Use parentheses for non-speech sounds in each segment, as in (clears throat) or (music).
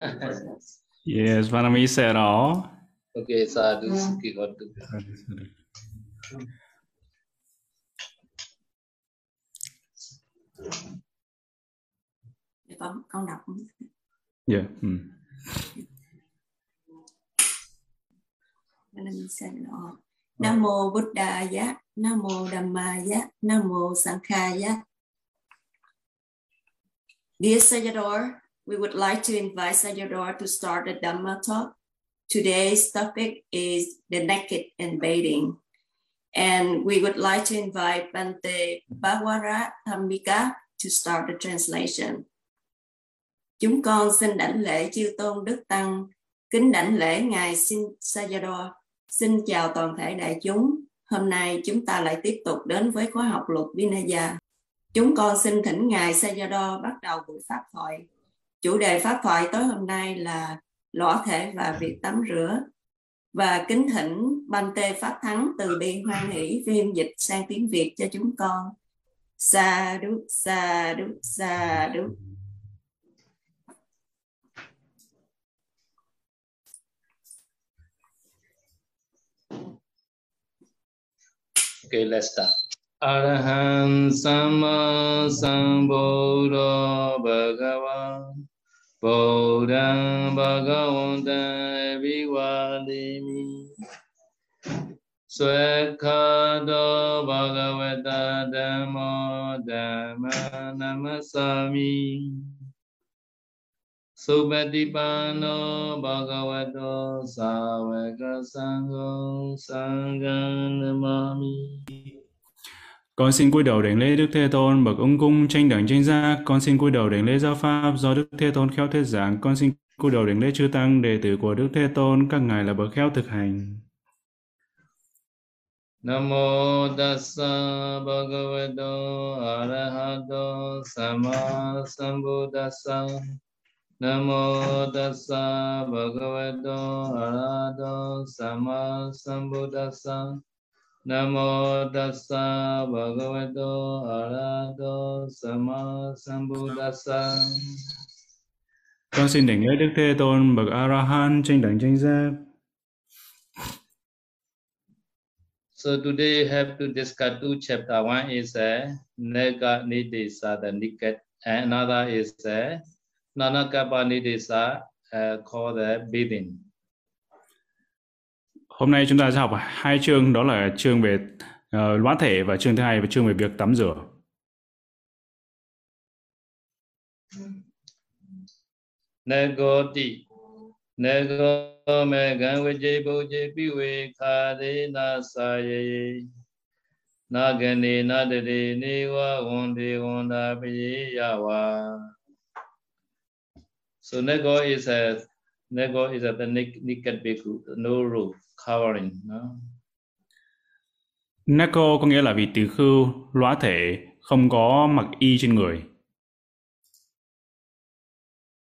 (laughs) Yes, Vanami said all. Okay, sadhu, sukhi hotu. Để con con đọc Yeah. Mm. Me say it all. Nam mô Buddhaya, Nam mô Dhammaya, Nam mô Sankhaya. Dear Sayadaw, we would like to invite Sayadaw to start the Dhamma talk. Today's topic is the naked and bathing. And we would like to invite Bante Bhagwara Thamika to start the translation. Chúng con xin đảnh lễ chư tôn Đức Tăng, kính đảnh lễ Ngài Sin Sayadaw. Xin chào toàn thể đại chúng. Hôm nay chúng ta lại tiếp tục đến với khóa học luật Vinaya. Chúng con xin thỉnh Ngài Sayadaw bắt đầu buổi pháp thoại. Chủ đề pháp thoại tối hôm nay là lõa thể và việc tắm rửa. Và kính thỉnh Bante Pháp Thắng từ bi hoan hỷ phiên dịch sang tiếng Việt cho chúng con. Sa đúc, sa đúc, sa đúc. Okay, let's start. Araham Sama Sambuddho Bhagava Bodham Bhagavantam Viwadimi Swekado Bhagavata Dhammo Dhamma Namasami. Subhadipano Bhagavato Savaka Sangho Sangha Namami. Con xin cúi đầu đảnh lễ Đức Thế Tôn bậc ung cung tranh đẳng tranh giác. Con xin cúi đầu đảnh lễ giáo pháp do Đức Thế Tôn khéo thuyết giảng. Con xin cúi đầu đảnh lễ chư tăng, đệ tử của Đức Thế Tôn. Các ngài là bậc khéo thực hành. Namo tassa bhagavato arahato sama sambuddhassa Namo tassa bhagavato arahato sama sambuddhassa Namo tassa bhagavato arahato sama sambuddhassa Con xin đảnh lễ Đức Thế Tôn bậc A-la-hán tranh đẳng tranh giác. So today have to discuss two chapter. One is a Nega Nidesa, the naked, and another is a Nanakapa Nidesa, uh, called the bathing. Hôm nay chúng ta sẽ học hai chương đó là chương về ờ, uh, lõa thể và chương thứ hai là chương về việc tắm rửa. So Nego is a Nego is a the naked bhikkhu, no roof covering. No? Neko có nghĩa là vị tỳ khưu, lõa thể, không có mặc y trên người.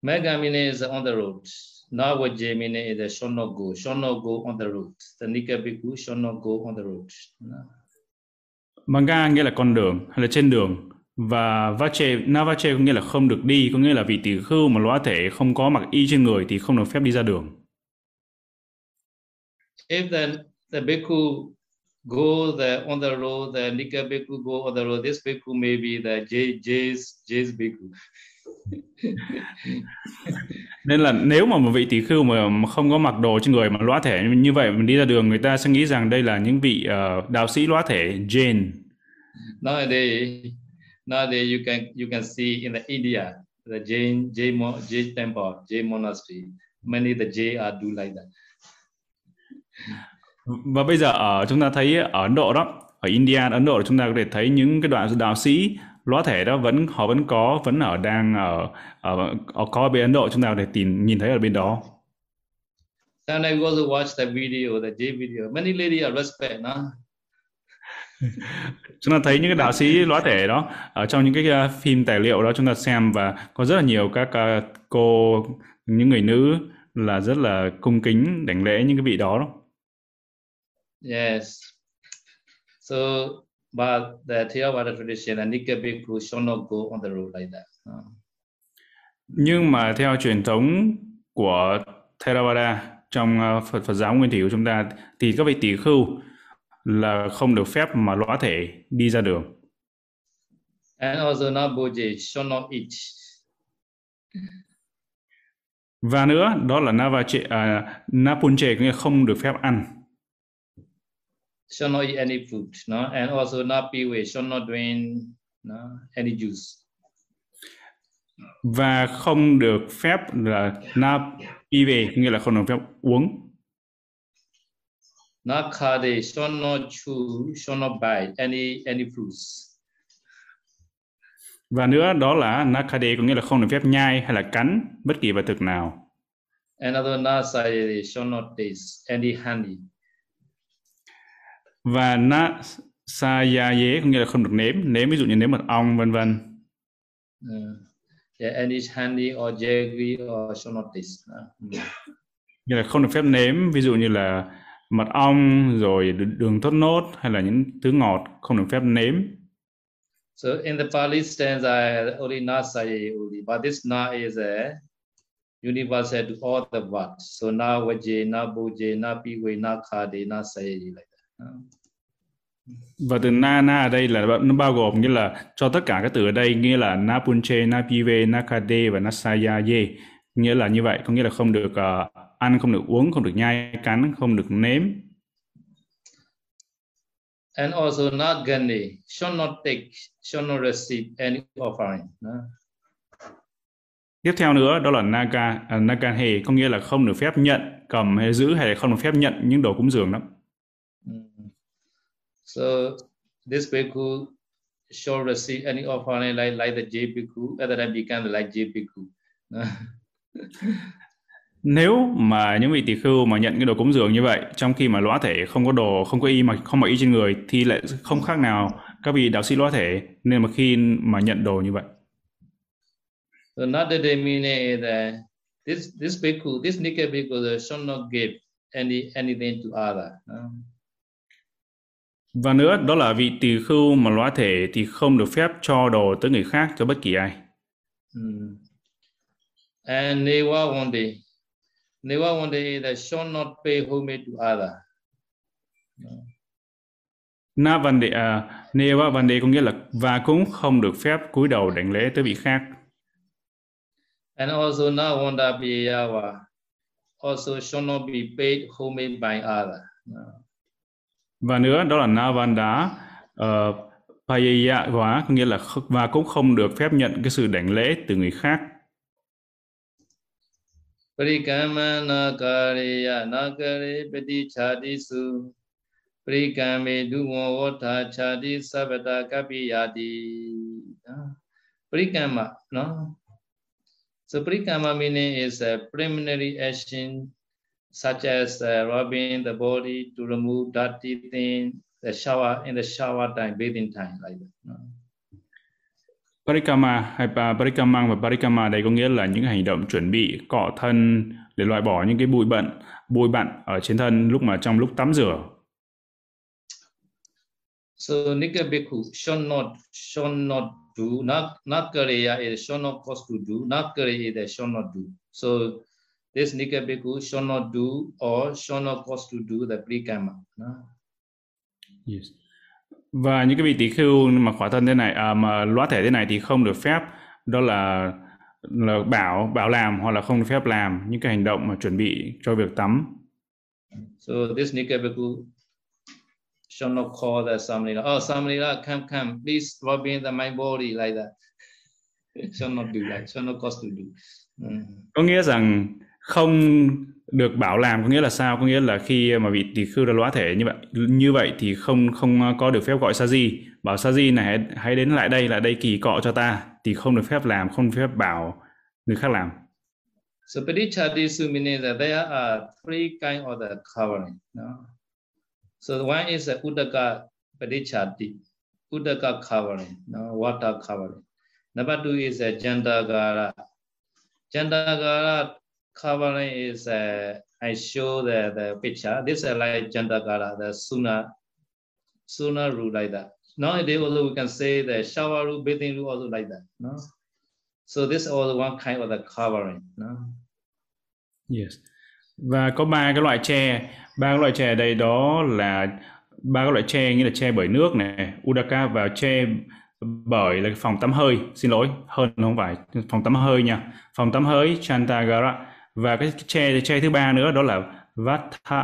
Megamine is on the road. Navajamine is a shonogo. Shonogo on the road. The naked bhikkhu shonogo on the road. No? Manga nghĩa là con đường hay là trên đường và vache navache có nghĩa là không được đi có nghĩa là vị tỳ khưu mà lõa thể không có mặc y trên người thì không được phép đi ra đường If the the bhikkhu go the on the road, the Nika bhikkhu go on the road, this bhikkhu may be the J J's J's bhikkhu. (laughs) nên là nếu mà một vị tỳ khưu mà mà không có mặc đồ trên người mà lõa thể như vậy mình đi ra đường người ta sẽ nghĩ rằng đây là những vị uh, đạo sĩ lõa thể Jain Nowadays, nowadays you can you can see in the India the Jain J mo, J temple, J monastery. Many the J are do like that. và bây giờ ở chúng ta thấy ở Ấn Độ đó ở India Ấn Độ chúng ta có thể thấy những cái đoạn đạo sĩ lõa thể đó vẫn họ vẫn có vẫn ở đang ở ở, ở có bên Ấn Độ chúng ta có thể tìm nhìn thấy ở bên đó Sometimes we also watch the video, the J video. Many lady are respect, no? Chúng ta thấy những cái đạo sĩ lõa thể đó ở trong những cái uh, phim tài liệu đó chúng ta xem và có rất là nhiều các uh, cô những người nữ là rất là cung kính đảnh lễ những cái vị đó, đó. Yes. So, but the Theravada tradition, the Nika bhikkhu shall not go on the road like that. nhưng mà theo truyền thống của Theravada trong uh, Phật Phật giáo nguyên thủy của chúng ta thì các vị tỷ khưu là không được phép mà lõa thể đi ra đường. And also not boje should not eat. Và nữa đó là navache uh, napunche nghĩa không được phép ăn. Should not eat any food, no? And also not piwe, should not drink no? any juice. Và không được phép là na pive nghĩa là không được phép uống. Not kade, should not chew, should not bite any any fruits. Và nữa đó là nakade có nghĩa là không được phép nhai hay là cắn bất kỳ vật thực nào. Another nasaye should not taste any honey. Và na sayaye có nghĩa là không được nếm, nếm ví dụ như nếm mật ong vân vân. Uh, yeah, any honey or jaggery or should not taste. Uh, Như là không được phép nếm, ví dụ như là mật ong rồi đường thốt nốt hay là những thứ ngọt không được phép nếm. So in the Pali stanza, only nasaye only, but this na is a universal to all the words. So na vaje, na boje, na piwe, na khade, na saye like that. Và từ na na ở đây là nó bao gồm nghĩa là cho tất cả các từ ở đây nghĩa là na punche, na pive, na kade và na sayaye. Nghĩa là như vậy, có nghĩa là không được uh, ăn, không được uống, không được nhai, cắn, không được nếm. And also not gani, should not take, should not receive any offering. Tiếp theo nữa đó là naga, uh, nagahe, có nghĩa là không được phép nhận, cầm hay giữ hay không được phép nhận những đồ cúng dường đó. Mm. So this bhikkhu should receive any offering like like the J bhikkhu, at time become like J bhikkhu. (laughs) Nếu mà những vị tỳ khưu mà nhận cái đồ cúng dường như vậy, trong khi mà lõa thể không có đồ, không có y mặc không mặc y trên người thì lại không khác nào các vị đạo sĩ lõa thể nên mà khi mà nhận đồ như vậy. so not that they mean is that this this bhikkhu, this Nikka bhikkhu they should not give any anything to other. uh. Và nữa đó là vị tỳ khưu mà lõa thể thì không được phép cho đồ tới người khác cho bất kỳ ai. Mm. And Neva one day, Neva one day that should not pay homage to other. Na văn đề à, Neva văn đề có nghĩa là và cũng không được phép cúi đầu đảnh lễ tới vị khác. And also not wanda piyawa, also should not be paid homage by other. Và nữa đó là Na văn đá uh, Payaya hóa có nghĩa là và cũng không được phép nhận cái sự đảnh lễ từ người khác. ရိကမနာကာရေယနာကရေပတိခြာတိစုပရိကံမေဒုဝဝဋ္ဌာခြာတိသဗ္ဗတာကပ္ပိယာတိနော်ပရိကံမနော် so ပရိကံမ meaning is a preliminary action such as uh, rubbing the body to remove dirty thing the shower in the shower time bathing time like that no? Parikama hay pa- Parikamang và Parikama đây có nghĩa là những hành động chuẩn bị cọ thân để loại bỏ những cái bụi bẩn, bụi bặn ở trên thân lúc mà trong lúc tắm rửa. So Nika Bhikkhu should not should not do not not Kareya is should not cause to do not Kareya is not do. So this Nika Bhikkhu should not do or should not cause to do the prekama. No? Yes. Và những cái vị tỷ khưu mà khỏa thân thế này à, mà lõa thể thế này thì không được phép đó là là bảo bảo làm hoặc là không được phép làm những cái hành động mà chuẩn bị cho việc tắm. So this Nika Bhikkhu should not call the Samnila. Oh Samnila, come come, please rub in the my body like that. (laughs) should not do that. Should not cause to do. Mm. Có nghĩa rằng không được bảo làm có nghĩa là sao? Có nghĩa là khi mà vị tỷ khưu đã lõa thể như vậy như vậy thì không không có được phép gọi sa di bảo sa di này hãy, hãy đến lại đây lại đây kỳ cọ cho ta thì không được phép làm không được phép bảo người khác làm So Padichadisu meaning that there are three kind of the covering. No? So one is a Uddaka Padichadi, Uddaka covering, no? water covering. Number two is a Jandagara. Jandagara covering is uh, I show the, the picture. This is like Jandagara, the Suna, Suna rule like that. Nowadays also we can say the shower rule, bathing rule also like that. No? So this is all one kind of the covering. No? Yes. Và có ba cái loại tre, ba cái loại tre ở đây đó là ba cái loại tre như là tre bởi nước này, udaka và tre bởi là phòng tắm hơi, xin lỗi, hơn không phải phòng tắm hơi nha. Phòng tắm hơi Chantagara và cái tre tre thứ ba nữa đó là Vatha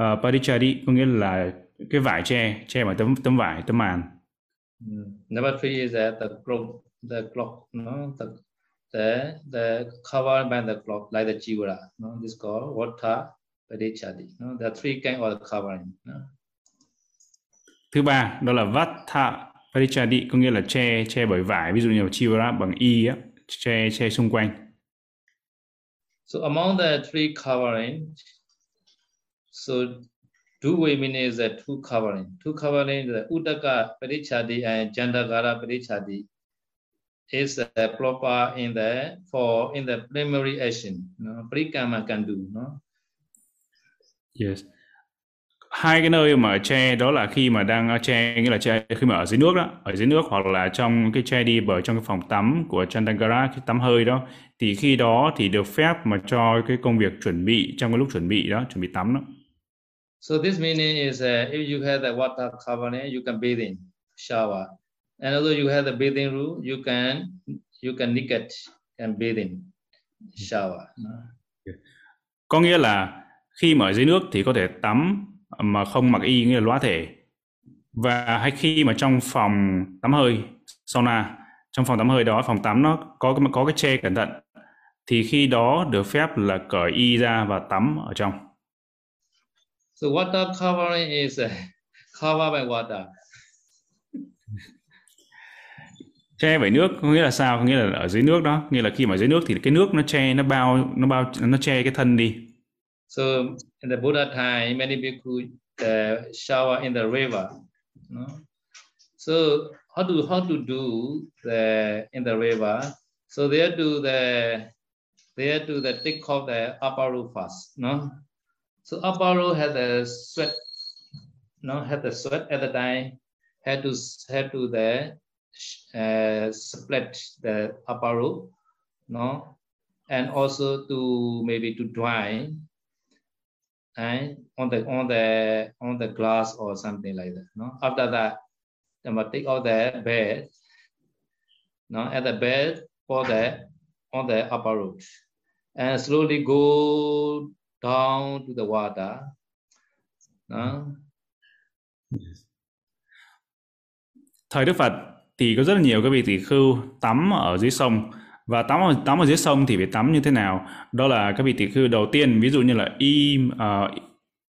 uh, Parichari có nghĩa là cái vải tre, tre bằng tấm tấm vải, tấm màn. Mm. Number three is that the clock, the clock, no, the the the cover by the clock like the jivara, no, this is called water parichadi. No, are three kind of covering. No? Thứ ba đó là Vatha Parichadi có nghĩa là che che bởi vải, ví dụ như là chivara bằng y á, che che xung quanh. So among the three covering, so two women is a two covering. Two covering the Uddaka Parichadi and Jandagara Parichadi is uh, proper in the for in the primary action. No? Parikama can do. No? Yes. Hai cái nơi mà che đó là khi mà đang che nghĩa là che khi mà ở dưới nước đó, ở dưới nước hoặc là trong cái che đi bởi trong cái phòng tắm của Chandangara cái tắm hơi đó thì khi đó thì được phép mà cho cái công việc chuẩn bị trong cái lúc chuẩn bị đó, chuẩn bị tắm đó. So this meaning is uh, if you have the water covering, you can bathe in shower. And although you have the bathing room, you can you can naked and bathe in shower. Có nghĩa là khi mà ở dưới nước thì có thể tắm mà không mặc y nghĩa là lõa thể. Và hay khi mà trong phòng tắm hơi sauna, trong phòng tắm hơi đó, phòng tắm nó có có cái che cẩn thận thì khi đó được phép là cởi y ra và tắm ở trong. So water covering is uh, covered by water. (laughs) che bởi nước có nghĩa là sao có nghĩa là ở dưới nước đó nghĩa là khi mà dưới nước thì cái nước nó che nó bao nó bao nó che cái thân đi So in the Buddha time, many people uh, shower in the river. No? So how to how to do the in the river? So they do the they do the take off the upper roof first. No, so upper roof has a sweat. No, had the sweat at the time. Had to had to the uh, split the upper roof. No, and also to maybe to dry and on the on the on the glass or something like that. No, after that, I'm gonna take out the bed. No, at the bed for the on the upper root, and slowly go down to the water. No. Thời Đức Phật thì có rất là nhiều các vị tỷ khưu tắm ở dưới sông và tắm ở, tắm ở dưới sông thì phải tắm như thế nào? Đó là các vị tỷ khư đầu tiên ví dụ như là y uh,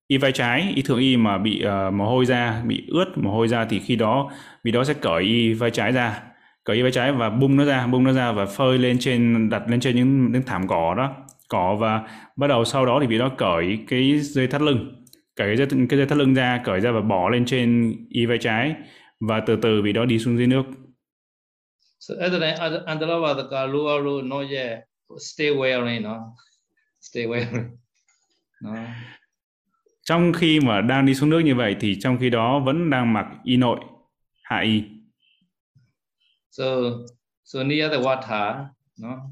y vai trái y thượng y mà bị uh, mồ hôi ra bị ướt mồ hôi ra thì khi đó vị đó sẽ cởi y vai trái ra cởi y vai trái và bung nó ra bung nó ra và phơi lên trên đặt lên trên những, những thảm cỏ đó cỏ và bắt đầu sau đó thì vị đó cởi cái dây thắt lưng cởi cái dây, cái dây thắt lưng ra cởi ra và bỏ lên trên y vai trái và từ từ vị đó đi xuống dưới nước. So at the time, Andalavadaka, lower road, not yet stay wearing, no? Stay wearing. (laughs) No. Trong khi mà đang đi xuống nước như vậy thì trong khi đó vẫn đang mặc y nội, hạ y. So, so near the water, no?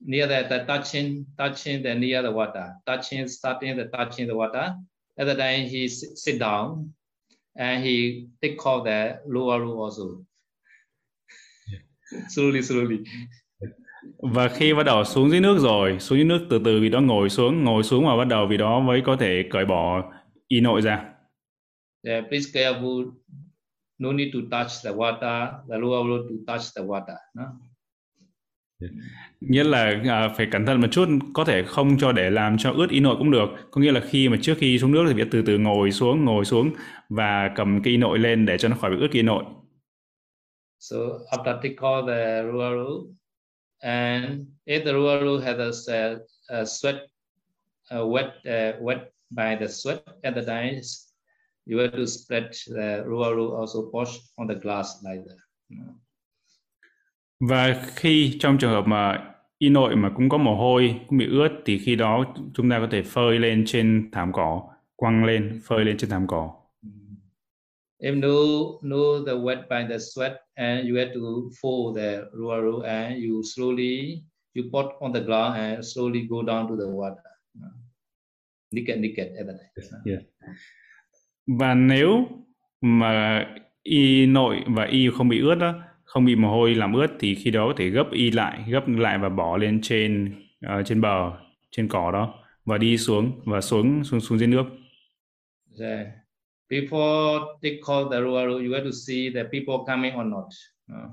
Near the, the touching, touching the near the water, touching, starting the touching the water. At the time he sit, sit down and he take off the lower robe also. Slowly slowly. Và khi bắt đầu xuống dưới nước rồi xuống dưới nước từ từ vì đó ngồi xuống ngồi xuống và bắt đầu vì đó mới có thể cởi bỏ y nội ra. Yeah, please careful no need to touch the water. The lower to touch the water no? nghĩa là à, phải cẩn thận một chút có thể không cho để làm cho ướt y nội cũng được. Có nghĩa là khi mà trước khi xuống nước thì phải từ từ ngồi xuống ngồi xuống và cầm cái y nội lên để cho nó khỏi bị ướt y nội So after take out the ruaru, and if the ruaru has a, a sweat, a wet, uh, wet by the sweat at the time, you have to spread the ruaru also wash on the glass like that. Và khi trong trường hợp mà y nội mà cũng có mồ hôi, cũng bị ướt thì khi đó chúng ta có thể phơi lên trên thảm cỏ, quăng lên, phơi lên trên thảm cỏ. If no, no the wet by the sweat and you have to fold the ruaru and you slowly you put on the ground and slowly go down to the water. Naked, naked at that time. Yeah. Và nếu mà y nội và y không bị ướt đó, không bị mồ hôi làm ướt thì khi đó có thể gấp y lại, gấp lại và bỏ lên trên uh, trên bờ, trên cỏ đó và đi xuống và xuống xuống xuống dưới nước. Yeah. Before they call the ruaru, you have to see the people coming or not. Uh.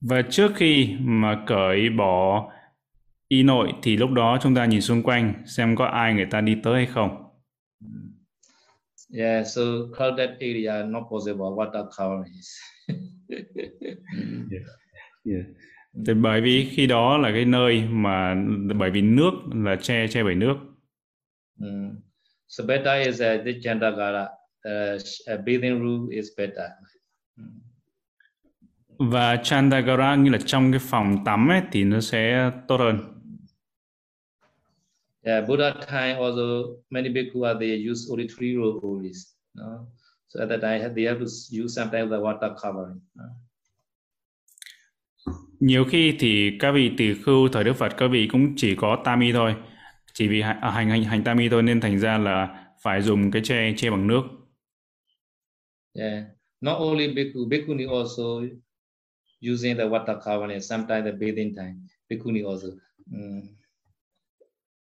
Và trước khi mà cởi bỏ y nội thì lúc đó chúng ta nhìn xung quanh xem có ai người ta đi tới hay không. Yeah, so crowded area not possible water covering. (laughs) yeah. Yeah. Thì bởi vì khi đó là cái nơi mà bởi vì nước là che che bởi nước. Mm. So better is uh, the Chandagara, uh, bathing room is better. Và Chandagara như là trong cái phòng tắm ấy thì nó sẽ tốt hơn. Yeah, Buddha time also many bhikkhu are they use only three row only. No? So at that time they have to use sometimes the water covering. No? Nhiều khi thì các vị tỷ khưu thời Đức Phật các vị cũng chỉ có tami thôi. Chỉ vì hành hành hành, hành tami thôi nên thành ra là phải dùng cái che che bằng nước. Yeah, not only bhikkhu, bhikkhuni also using the water covering sometimes the bathing time. Bhikkhuni also. Mm.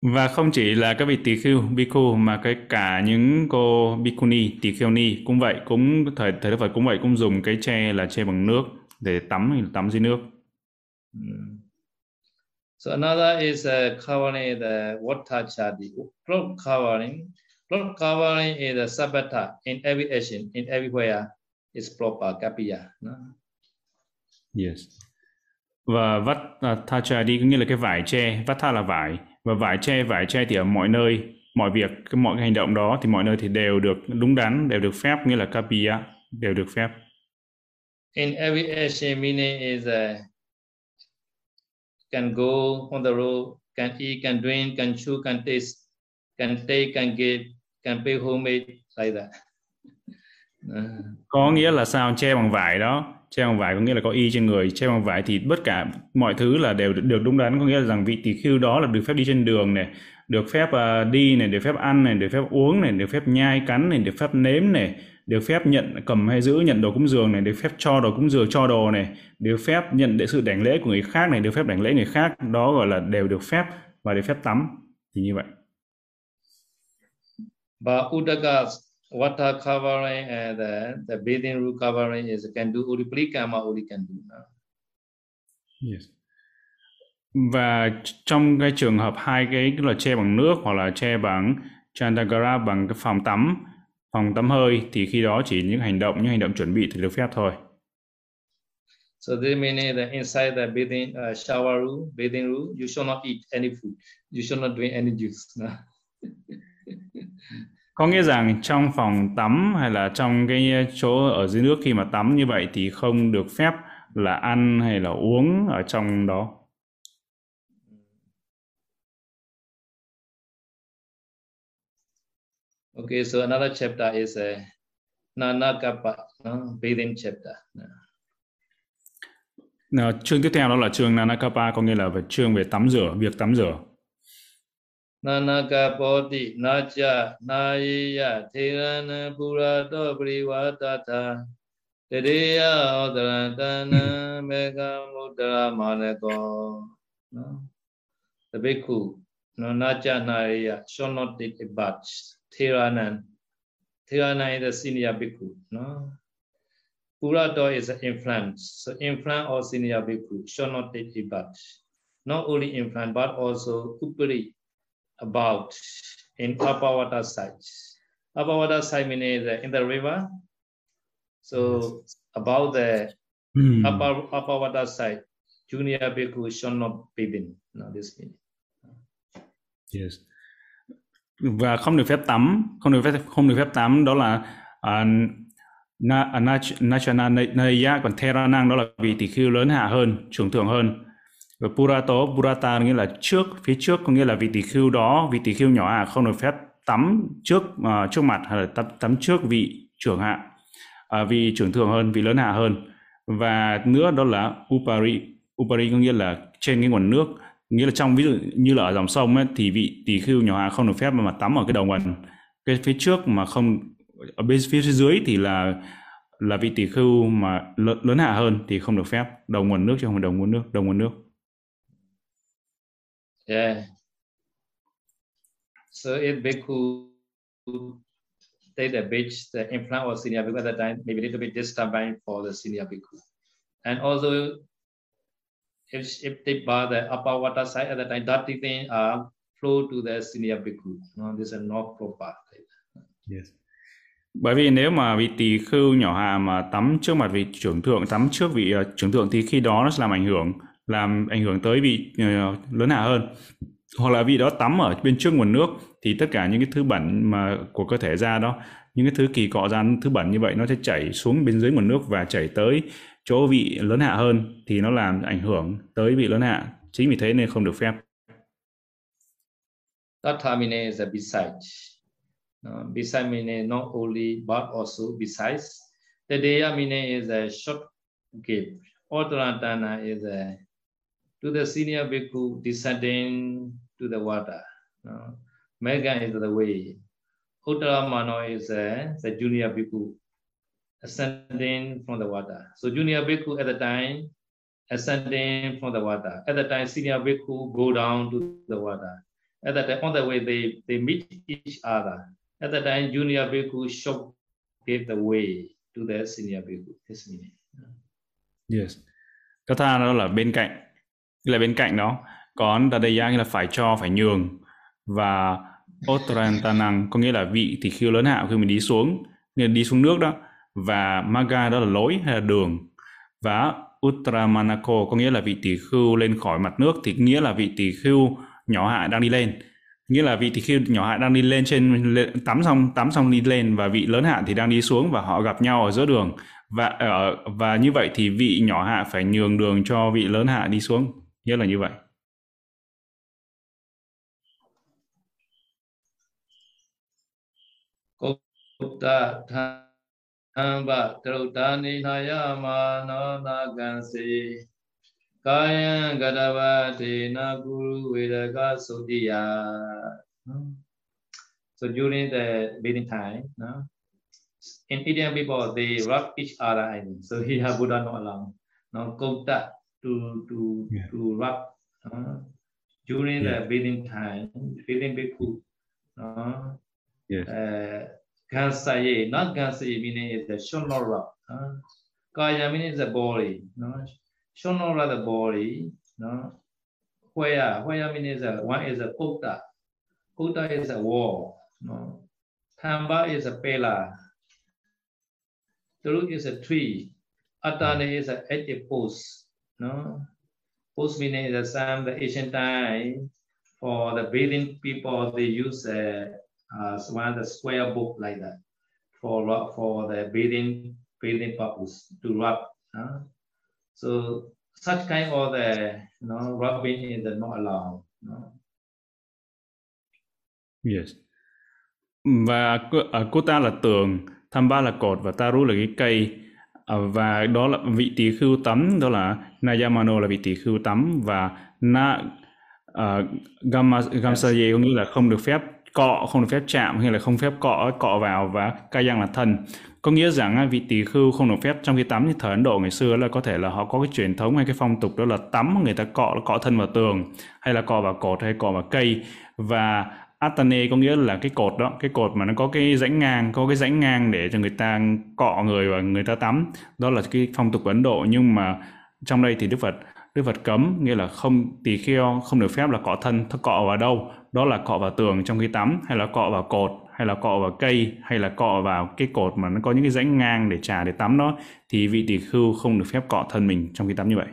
Và không chỉ là các vị tỳ khưu, bhikkhu mà cái cả những cô bhikkhuni, tỳ kheo ni cũng vậy, cũng thời thời Đức Phật cũng vậy cũng dùng cái che là che bằng nước để tắm tắm dưới nước. Mm. So another is uh, covering the water chadi. Cloth covering. Cloth covering is a sabata in every action, in everywhere is proper kapiya. No? Yes. Và vắt uh, thachadi có nghĩa là cái vải che, vắt tha là vải và vải che vải che thì ở mọi nơi mọi việc mọi cái hành động đó thì mọi nơi thì đều được đúng đắn đều được phép nghĩa là kapiya đều được phép in every action meaning is uh, can go on the road can eat can drink can chew can taste can take can give can pay homemade like that. Có nghĩa là sao? Che bằng vải đó. Che bằng vải có nghĩa là có y trên người. Che bằng vải thì tất cả mọi thứ là đều được đúng đắn. Có nghĩa là rằng vị tỷ khưu đó là được phép đi trên đường này được phép uh, đi này được phép ăn này được phép uống này được phép nhai cắn này được phép nếm này được phép nhận cầm hay giữ nhận đồ cúng dường này được phép cho đồ cúng dường cho đồ này được phép nhận để sự đảnh lễ của người khác này được phép đảnh lễ người khác đó gọi là đều được phép và được phép tắm thì như vậy và Udaka water covering and the, the bathing room covering is can do only plikama only can do. Yes. Và trong cái trường hợp hai cái là che bằng nước hoặc là che bằng chandagara bằng cái phòng tắm, phòng tắm hơi thì khi đó chỉ những hành động những hành động chuẩn bị thì được phép thôi. So this meaning that inside the bathing uh, shower room, bathing room, you should not eat any food. You should not drink any juice. No? (laughs) có nghĩa rằng trong phòng tắm hay là trong cái chỗ ở dưới nước khi mà tắm như vậy thì không được phép là ăn hay là uống ở trong đó. Okay, so another chapter is uh, a Nanakappa, no? bathing chapter. No, chương tiếp theo đó là chương Nanakappa, có nghĩa là về chương về tắm rửa, việc tắm rửa. Nanakapoti naja Naya Thirana Purato Privatata Tiriya Odarantana Megamudra Maneko The Bhikkhu naja Naya shall not take a bath Theranan Theranan is the senior bhikkhu no Purato is an influence so influence or senior bhikkhu shall not take a bath not only influence but also upari about in upper water side. Upper water side meaning in the river. So about the mm. upper upper water side, junior bhikkhu should not be in. No, this meaning. Yes. Và không được phép tắm, không được phép không được phép tắm đó là uh, na, na, Nachana Naya còn Theranang đó là vị tỷ khưu lớn hạ hơn, trưởng thượng hơn và Purato, Purata nghĩa là trước, phía trước có nghĩa là vị tỷ khưu đó, vị tỷ khưu nhỏ à không được phép tắm trước uh, trước mặt hay là tắm, tắm trước vị trưởng hạ, uh, vị trưởng thượng hơn, vị lớn hạ hơn. Và nữa đó là Upari, upari có nghĩa là trên cái nguồn nước nghĩa là trong ví dụ như là ở dòng sông ấy, thì vị tỳ khưu nhỏ hạ không được phép mà tắm ở cái đầu nguồn. Cái phía trước mà không ở bên phía dưới thì là là vị tỳ khưu mà lớn, lớn hạ hơn thì không được phép. Đầu nguồn nước chứ không phải đầu nguồn nước đầu nguồn nước. Yeah. So if bhikkhu take the beach the influence of senior bhikkhu at that time maybe a little bit disturbing for the senior bhikkhu and also if, if they bar the upper water side at the time dirty thing uh, flow to the senior bhikkhu. No, this is not proper yes. Bởi vì nếu mà vị tỳ khưu nhỏ hà mà tắm trước mặt vị trưởng thượng tắm trước vị uh, trưởng thượng thì khi đó nó sẽ làm ảnh hưởng làm ảnh hưởng tới vị uh, lớn hạ hơn. Hoặc là vị đó tắm ở bên trước nguồn nước thì tất cả những cái thứ bẩn mà của cơ thể ra đó những cái thứ kỳ cọ ra thứ bẩn như vậy nó sẽ chảy xuống bên dưới nguồn nước và chảy tới chỗ vị lớn hạ hơn thì nó làm ảnh hưởng tới vị lớn hạ chính vì thế nên không được phép Tathamine is a besides. Uh, beside mine not only but also besides. The Deya meaning is a short gift. Uttarantana is a to the senior bhikkhu descending to the water. Uh, Mega is the way. Uttaramano is a, the junior bhikkhu ascending from the water. So junior bhikkhu at the time ascending from the water. At the time senior bhikkhu go down to the water. At that time on the way they, they meet each other. At that time, junior bhikkhu show gave the way to the senior bhikkhu. This meaning. Yes. Katha đó là bên cạnh, là bên cạnh đó. Còn Dadaya nghĩa là phải cho, phải nhường. Và Otrantanang có nghĩa là vị thì khiêu lớn hạ khi mình đi xuống, nên đi xuống nước đó. Và Maga đó là lối hay là đường. Và utramanako có nghĩa là vị tỷ khưu lên khỏi mặt nước, thì nghĩa là vị tỷ khưu nhỏ hạ đang đi lên. Nghĩa là vị tỳ khưu nhỏ hạ đang đi lên trên tắm xong tắm xong đi lên và vị lớn hạ thì đang đi xuống và họ gặp nhau ở giữa đường. Và ở và như vậy thì vị nhỏ hạ phải nhường đường cho vị lớn hạ đi xuống. Nghĩa là như vậy. Kutta thamba krutani nayama nanagansi Kaya Gadavati Naguru Vedaka Sodiya. So during the bathing time, no? in Indian people they rub each other. I mean. So here Buddha not allowed. No kota to to yeah. to rub uh, during yeah. the bathing time. Bathing bhikkhu. No? Yes. Uh, Gansaye, not Gansaye meaning is the should not rub. Uh, Kaya meaning the body. No? shown over the body, no? Where, where means a, one is a kutta, kutta is a wall, no? Tamba is a pillar, Turu is a tree, Atane is a active post, no? Post meaning the same the ancient time for the breathing people they use a uh, one of the square book like that for for the breathing breathing purpose to rub. Uh, So such kind of the you know rubbing is not allowed. You know. Yes. Và cô, à, cô ta là tường, tham ba là cột và Taru là cái cây. À, và đó là vị tỷ khưu tắm đó là Nayamano là vị tỷ khưu tắm và na uh, gamma gamsaye có nghĩa là không được phép cọ không được phép chạm hay là không phép cọ cọ vào và kayang là thân có nghĩa rằng vị tỳ khưu không được phép, trong khi tắm như thời Ấn Độ ngày xưa là có thể là họ có cái truyền thống hay cái phong tục đó là tắm, người ta cọ cọ thân vào tường, hay là cọ vào cột hay cọ vào cây. Và Atane có nghĩa là cái cột đó, cái cột mà nó có cái rãnh ngang, có cái rãnh ngang để cho người ta cọ người và người ta tắm. Đó là cái phong tục của Ấn Độ, nhưng mà trong đây thì Đức Phật Đức Phật cấm nghĩa là không tỳ kheo, không được phép là cọ thân cọ vào đâu đó là cọ vào tường trong khi tắm, hay là cọ vào cột, hay là cọ vào cây, hay là cọ vào cái cột mà nó có những cái rãnh ngang để trà để tắm đó, thì vị tỳ khưu không được phép cọ thân mình trong khi tắm như vậy.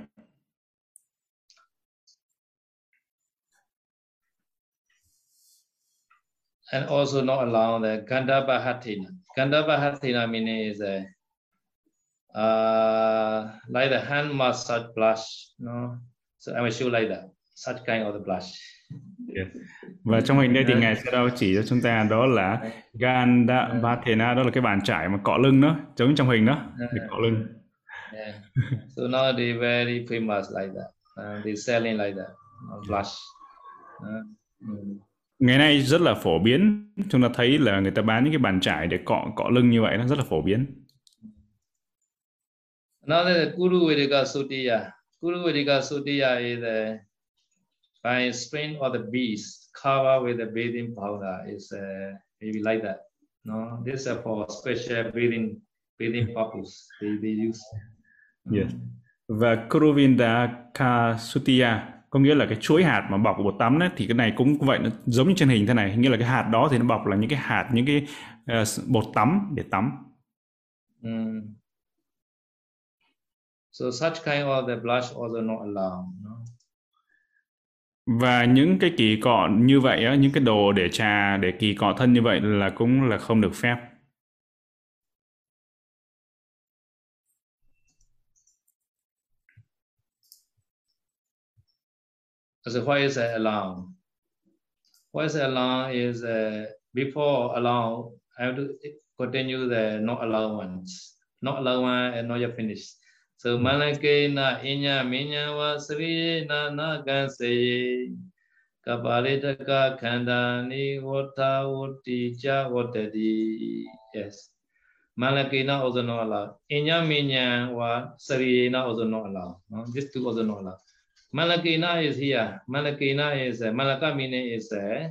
And also not allow the Gandhabahatina. Gandhabahatina meaning is a uh, like the hand massage blush. No? So I will show like that, such kind of the blush. Yeah. Và trong hình đây thì ngài sẽ đâu chỉ cho chúng ta đó là Ganda Bhathena đó là cái bàn trải mà cọ lưng đó, giống trong hình đó, để cọ lưng. Yeah. So now they very famous like that. uh, they selling like that, blush. Uh, mm. ngày nay rất là phổ biến chúng ta thấy là người ta bán những cái bàn trải để cọ cọ lưng như vậy nó rất là phổ biến Another Kuru Vedika Sutiya. Kuru Vedika Sutiya is uh, by strain of the beast covered with the bathing powder is uh, maybe like that. No, this is for special bathing bathing purpose. They, they use. yes. và Kuruvinda Kasutiya có nghĩa là cái chuỗi hạt mà bọc bột tắm đấy thì cái này cũng vậy nó giống như trên hình thế này nghĩa là cái hạt đó thì nó bọc là những cái hạt những cái uh, bột tắm để tắm Mm. So such kind of the blush also not allowed. No? và những cái kỳ cọ như vậy á những cái đồ để trà để kỳ cọ thân như vậy là cũng là không được phép So why is it allowed? Why is it allowed is uh, before allow, I have to continue the not allowed ones. Not allowed one and not yet finished. So malake na inya minya wa sri na na gan se kapalitaka khanda ni wata wati watati. Yes. Malakina also not allowed. Inya minya wa sri na allowed. No? These two also not allowed. Malakina is here. Malakina is uh, Malaka meaning is uh,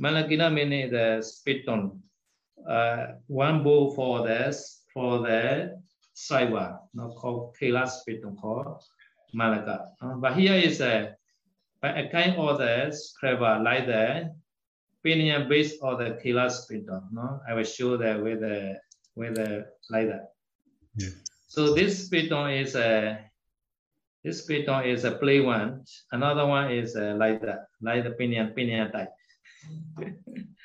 Malakina meaning is the spit on. Uh, one bowl for this for the Saiwa, not called on called Malaka. Uh, but here is a, by a kind of the clever like the opinion based on the Kela spit on. No, I will show that with the with the like that. Yeah. So this spit on is a this piton is a play one. Another one is uh, like that, like the pinion, pinion type.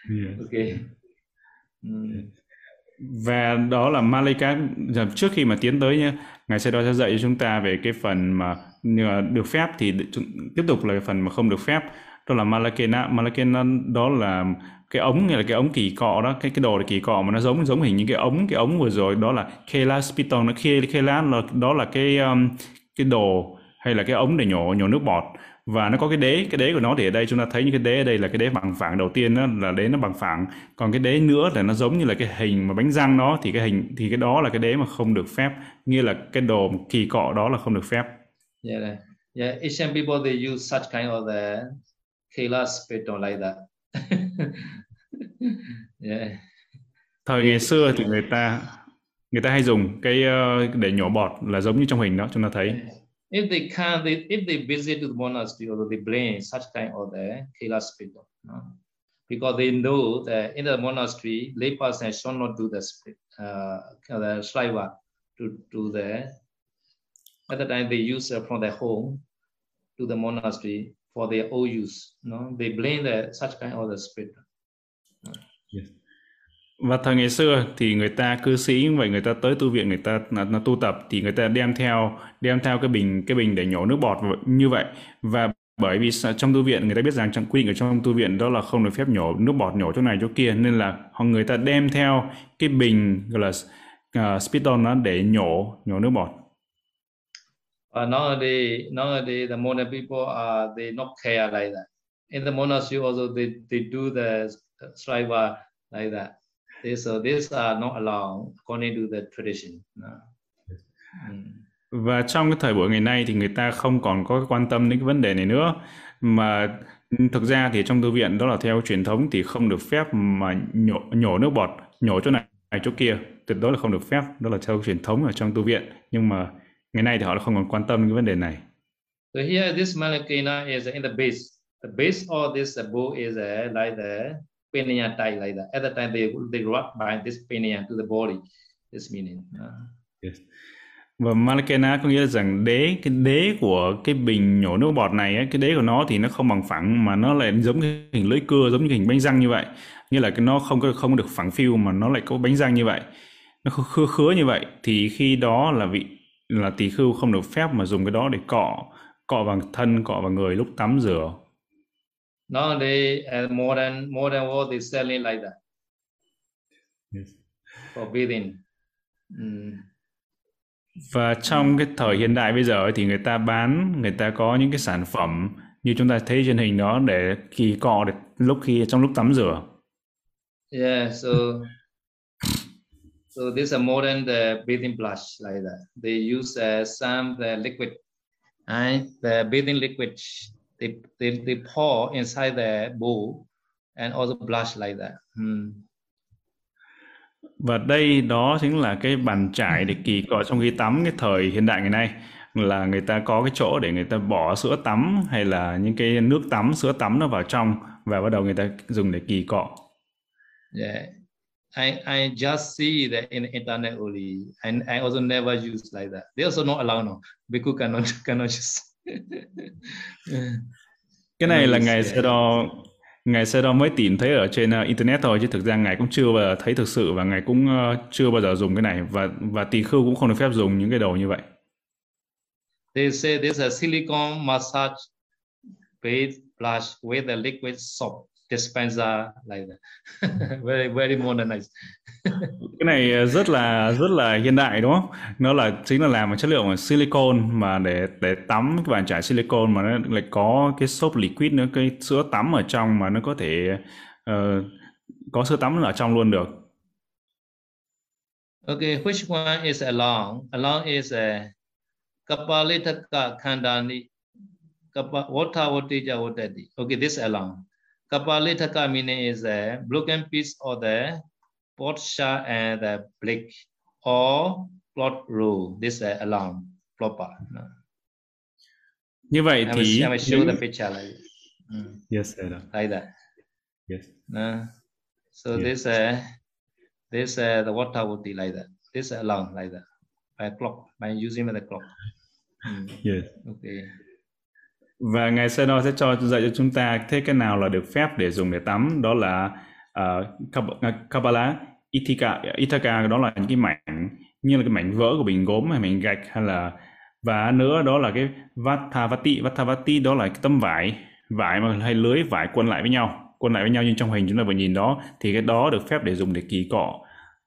yeah. (laughs) Okay. Mm. Và đó là Malika giờ trước khi mà tiến tới nhé, ngài sẽ đó sẽ dạy cho chúng ta về cái phần mà được phép thì tiếp tục là cái phần mà không được phép. Đó là Malakena Malakena đó là cái ống nghĩa là cái ống kỳ cọ đó cái cái đồ để kỳ cọ mà nó giống giống hình những cái ống cái ống vừa rồi. Đó là Kela Spiton nó Kela là đó là cái um, cái đồ hay là cái ống để nhổ nhổ nước bọt và nó có cái đế cái đế của nó thì ở đây chúng ta thấy những cái đế ở đây là cái đế bằng phẳng đầu tiên đó là đế nó bằng phẳng còn cái đế nữa là nó giống như là cái hình mà bánh răng đó thì cái hình thì cái đó là cái đế mà không được phép nghĩa là cái đồ kỳ cọ đó là không được phép Yeah, yeah. Asian people they use such kind of the Kela piton like that. (laughs) yeah. thời ngày xưa thì người ta người ta hay dùng cái ờ, để nhổ bọt là giống như trong hình đó chúng ta thấy If they can, they, if they visit the monastery or they bring such kind of the piton, no? because they know that in the monastery, lay person should not do the uh, the sliva to to the. At the time they use uh, from their home to the monastery for their own use. No, they blame the such kind of the spirit. Và thời ngày xưa thì người ta cư sĩ vậy người ta tới tu viện người ta là, là tu tập thì người ta đem theo đem theo cái bình cái bình để nhổ nước bọt như vậy và bởi vì trong tu viện người ta biết rằng trong quy định ở trong tu viện đó là không được phép nhổ nước bọt nhổ chỗ này chỗ kia nên là họ người ta đem theo cái bình gọi là uh, spiton đó để nhổ nhổ nước bọt Uh, nowadays, nowadays the modern people are they not care like that. In the monastery also they, they do the uh, saliva like that. They, so these are not allowed according to the tradition. No. Mm. và trong cái thời buổi ngày nay thì người ta không còn có quan tâm đến cái vấn đề này nữa mà thực ra thì trong tu viện đó là theo truyền thống thì không được phép mà nhổ nhổ nước bọt nhổ chỗ này chỗ kia tuyệt đối là không được phép đó là theo truyền thống ở trong tu viện nhưng mà ngày nay thì họ không còn quan tâm đến cái vấn đề này So here this malakina is in the base. The base of this bow is uh, like the pineal type like that. At the time they they wrap by this pineal to the body. This meaning. Uh, và Malakena có nghĩa là rằng đế cái đế của cái bình nhổ nước bọt này ấy, cái đế của nó thì nó không bằng phẳng mà nó lại giống cái hình lưỡi cưa giống như hình bánh răng như vậy nghĩa là cái nó không có không được phẳng phiu mà nó lại có bánh răng như vậy nó khứa khứa, khứa như vậy thì khi đó là vị là tỳ khưu không được phép mà dùng cái đó để cọ cọ vào thân cọ vào người lúc tắm rửa nowadays, uh, modern modern world is selling like that. For bathing. Mm. và trong cái thời hiện đại bây giờ thì người ta bán người ta có những cái sản phẩm như chúng ta thấy trên hình đó để kỳ cọ để lúc khi trong lúc tắm rửa. Yeah so so this is a modern the bathing blush like that. They use uh, some the liquid right? The bathing liquid they, they they pour inside the bowl and also blush like that hmm. và đây đó chính là cái bàn chải để kỳ cọ trong khi tắm cái thời hiện đại ngày nay là người ta có cái chỗ để người ta bỏ sữa tắm hay là những cái nước tắm sữa tắm nó vào trong và bắt đầu người ta dùng để kỳ cọ. Yeah. I I just see that in the internet only, and I also never use like that. They also not allowed no. Bhikkhu cannot (laughs) cannot use. (laughs) cái này là ngày sau đó ngài sau đó mới tìm thấy ở trên uh, internet thôi chứ thực ra ngài cũng chưa bao giờ thấy thực sự và ngài cũng uh, chưa bao giờ dùng cái này và và tỳ khưu cũng không được phép dùng những cái đồ như vậy. They say this is a silicone massage base blush with a liquid soap dispenser like that. very very modernized. (laughs) cái này rất là rất là hiện đại đúng không? Nó là chính là làm bằng chất liệu bằng silicon mà để để tắm cái bàn chải silicon mà nó lại có cái soap liquid nữa cái sữa tắm ở trong mà nó có thể uh, có sữa tắm ở trong luôn được. Okay, which one is along? Along is a Kapalitaka Khandani. Kapa, Vata Vatija Vatati. Okay, this along. Kapalitaka meaning is a broken piece of the pot shell and the brick or plot roll. This is along proper. Như vậy I will, I will show the picture like, mm, Yes, sir. like that. Yes. No. So Yeah. this uh, this uh, the water would be like that. This along like that by clock by using the clock. Mm, Yes. okay. Và ngài Seno sẽ cho dạy cho chúng ta thế cái nào là được phép để dùng để tắm đó là uh, Kabbalah Ithaka Ithaka đó là những cái mảnh như là cái mảnh vỡ của bình gốm hay mảnh gạch hay là và nữa đó là cái Vatavati Vatavati đó là cái tấm vải vải mà hay lưới vải quấn lại với nhau quấn lại với nhau như trong hình chúng ta vừa nhìn đó thì cái đó được phép để dùng để kỳ cọ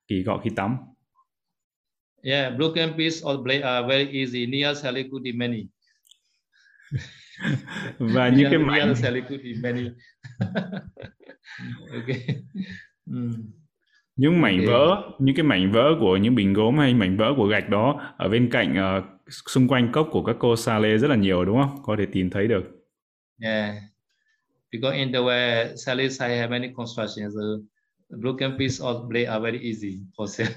kỳ cọ khi tắm Yeah, broken piece or blade are very easy. Near Salikudi many. (laughs) và (laughs) những cái mảnh Salikudi many. okay. Mm. những mảnh Ok. vỡ những cái mảnh vỡ của những bình gốm hay mảnh vỡ của gạch đó ở bên cạnh ờ, xung quanh cốc của các cô sa lê rất là nhiều đúng không có thể tìm thấy được Yeah. Because in the way Salih side have many constructions, the broken piece or blade are very easy for sale.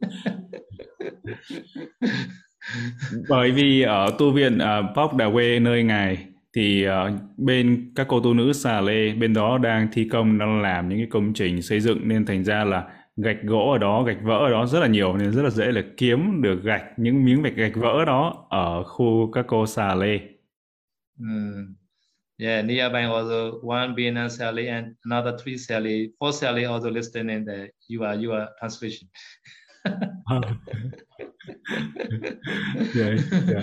(laughs) bởi vì ở tu viện uh, Pop Đà Quê nơi ngài thì ờ, bên các cô tu nữ xà lê bên đó đang thi công đang làm những cái công trình xây dựng nên thành ra là gạch gỗ ở đó gạch vỡ ở đó rất là nhiều nên rất là dễ là kiếm được gạch những miếng gạch gạch vỡ đó ở khu các cô xà lê Mm. Yeah, nearby also one Vietnam Sally and another three Sally, four Sally also listed in the you are you are translation. (laughs) Dạ, dạ.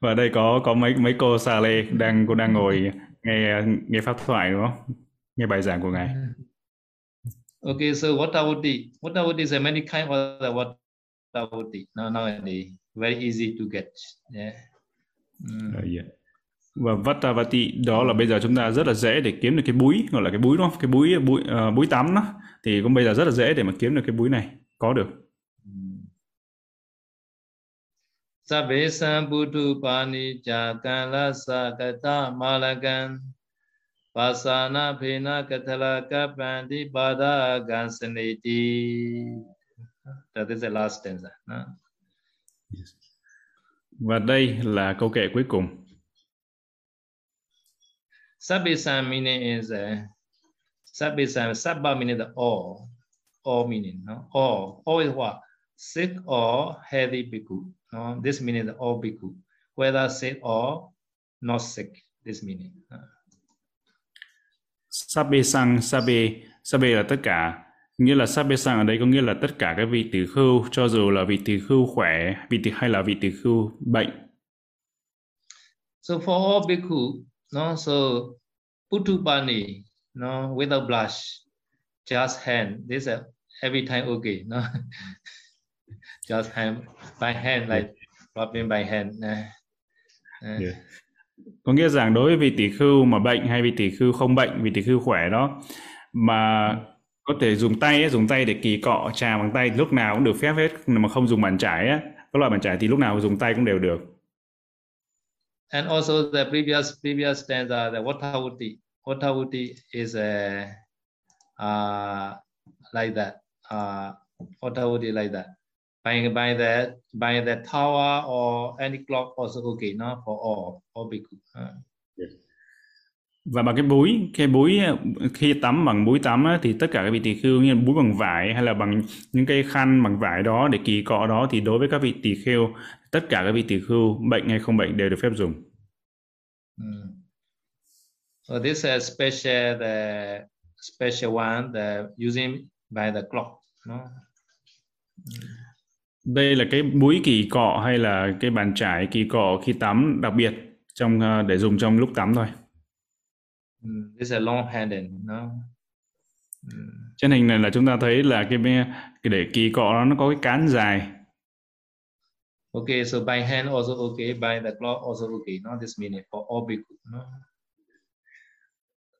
và đây có có mấy mấy cô xà lê đang cô đang ngồi nghe nghe pháp thoại đúng không nghe bài giảng của ngài Okay, so Watawuti. Watawuti is a many kind of the Watawuti. Now nowadays very easy to get. Yeah. Mm. Ờ, dạ. và Vatavati đó là bây giờ chúng ta rất là dễ để kiếm được cái búi gọi là cái búi đúng không cái búi búi ờ, búi tắm đó thì cũng bây giờ rất là dễ để mà kiếm được cái búi này có được Sabbe sambuddhu pani jakala sakata malagan pasana phena kathala kapanti pada gansaneti. That is the last stanza. No? và đây là câu kệ cuối cùng Sabbisan meaning is uh, Sabbisan, Sabba meaning the all, all meaning, no? All, all is what? Sick or healthy bhikkhu. No? This meaning all bhikkhu. Whether sick or not sick, this meaning. Sabe sang Sabe Sabe là tất cả nghĩa là Sabe sang ở đây có nghĩa là tất cả các vị tỳ khưu cho dù là vị tỳ khưu khỏe vị tỳ hay là vị tỳ khưu bệnh So for all bhikkhu, no, so putupani, no, without blush, just hand, this is every time okay, no. (laughs) just hand by hand like rubbing by hand. Uh, uh. Yeah. Có nghĩa rằng đối với vị tỷ khưu mà bệnh hay vị tỷ khưu không bệnh, vị tỷ khưu khỏe đó mà có thể dùng tay ấy, dùng tay để kỳ cọ trà bằng tay lúc nào cũng được phép hết mà không dùng bàn chải á các loại bàn chải thì lúc nào dùng tay cũng đều được and also the previous previous stanza the Vatavati Vatavati is a uh, like that uh, Vatavati like that by by the by the tower or any clock also okay no for all all bhikkhu uh. yes và bằng cái búi cái búi khi tắm bằng búi tắm á, thì tất cả các vị tỳ khưu như búi bằng vải hay là bằng những cái khăn bằng vải đó để kỳ cọ đó thì đối với các vị tỳ khưu tất cả các vị tỳ khưu bệnh hay không bệnh đều được phép dùng. Mm. So this is special the special one the using by the clock. No? Đây là cái búi kỳ cọ hay là cái bàn trải kỳ cọ khi tắm đặc biệt trong để dùng trong lúc tắm thôi. Mm, this is a long handed, no? Mm. Trên hình này là chúng ta thấy là cái cái để kỳ cọ nó có cái cán dài. Okay, so by hand also okay, by the cloth also okay. No, this meaning for all bhikkhu. No?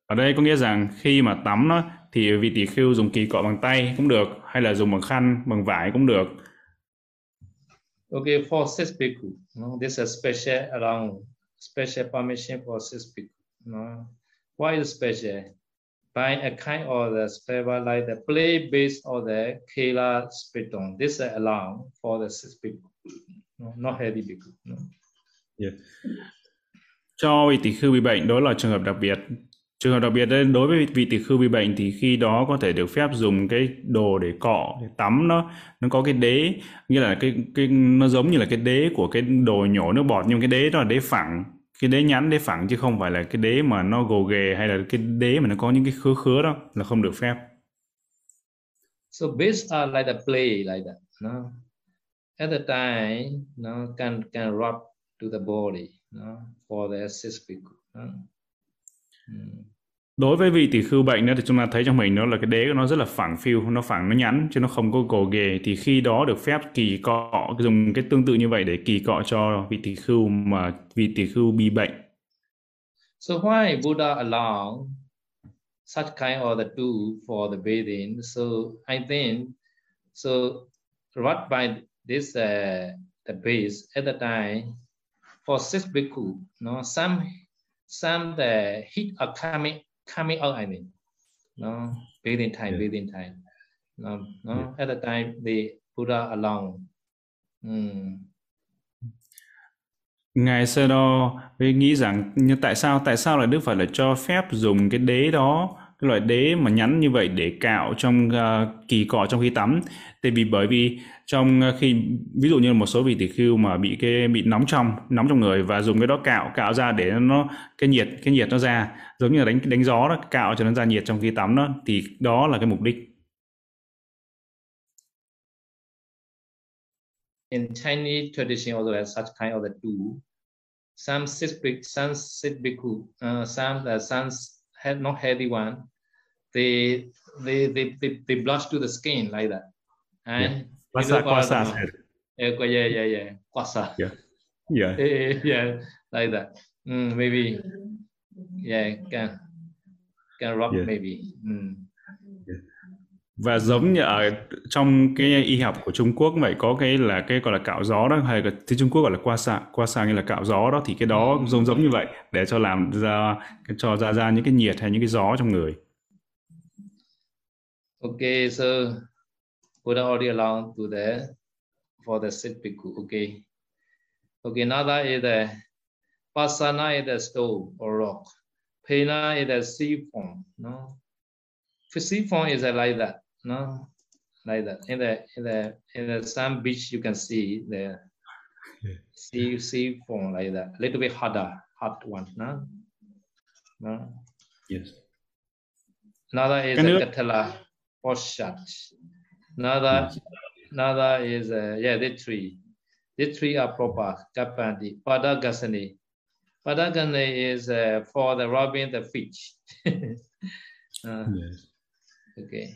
Ở đây có nghĩa rằng khi mà tắm nó thì vị tỷ khưu dùng kỳ cọ bằng tay cũng được hay là dùng bằng khăn, bằng vải cũng được. Okay, for six bhikkhu, no, this is special around special permission for six bhikkhu. No. Why is special? By a kind of the special like the play based or the Kela spiton. This is allowed for the six people, no, not heavy people. No? Yeah. Cho vị tỷ khư bị bệnh đó là trường hợp đặc biệt. Trường hợp đặc biệt đấy, đối với vị tỷ khư bị bệnh thì khi đó có thể được phép dùng cái đồ để cọ, để tắm nó, nó có cái đế, như là cái cái nó giống như là cái đế của cái đồ nhổ nước bọt nhưng cái đế đó là đế phẳng cái đế nhắn đế phẳng chứ không phải là cái đế mà nó gồ ghề hay là cái đế mà nó có những cái khứa khứa đó là không được phép. So base are like a play like that. No? At the time, no, can can rub to the body, no, for the assist. No? Ừ. Đối với vị tỷ khưu bệnh đó thì chúng ta thấy trong mình nó là cái đế của nó rất là phẳng phiu nó phẳng nó nhắn chứ nó không có gồ ghề thì khi đó được phép kỳ cọ dùng cái tương tự như vậy để kỳ cọ cho vị tỷ khưu mà vị tỷ khưu bị bệnh So why Buddha allow such kind of the tool for the bathing? So I think so. right by this uh, the base at the time for six bhikkhu, no, some some the heat are coming coming out, I mean, no, within time, yeah. within time. No, no, yeah. at the time, the Buddha alone. Mm. Ngài Sơ Đo nghĩ rằng như tại sao tại sao là Đức Phật lại cho phép dùng cái đế đó cái loại đế mà nhắn như vậy để cạo trong uh, kỳ cọ trong khi tắm tại vì bởi vì trong ờ, khi ví dụ như một số vị tỷ khưu mà bị cái bị nóng trong nóng trong người và dùng cái đó cạo cạo ra để nó cái nhiệt cái nhiệt nó ra giống như là đánh đánh gió đó cạo cho nó ra nhiệt trong khi tắm đó thì đó là cái mục đích in Chinese tradition also has such kind of a do. Some sit some sit bhikkhu, uh, some uh, some had not heavy one, they they they they, they blush to the skin like that. And yeah. Kwasa, kwasa. Yeah, yeah, yeah, yeah. Kwasa. Yeah. Yeah. yeah, (laughs) yeah, like that. Mm, maybe. Yeah, can can rub yeah. maybe. Mm. Và giống như ở trong cái y học của Trung Quốc vậy có cái là cái gọi là cạo gió đó hay là tiếng Trung Quốc gọi là qua xạ qua xạ như là cạo gió đó thì cái đó giống giống như vậy để cho làm ra cho ra ra những cái nhiệt hay những cái gió trong người. Okay, so Buddha already allowed to the for the sit bhikkhu. Okay, okay. nada is the pasana is the stone or rock. Pena is the sea form. No, sea form is like that no? Like that. In the in the in the sand beach you can see the yeah. sea sea form like that. A little bit harder hot one no? No? Yes. Another is can a katala poshat another yes. another is a, yeah the tree. The tree are proper kapandi padagasani padagasani is uh, for the rubbing the fish. (laughs) Uh, yes. okay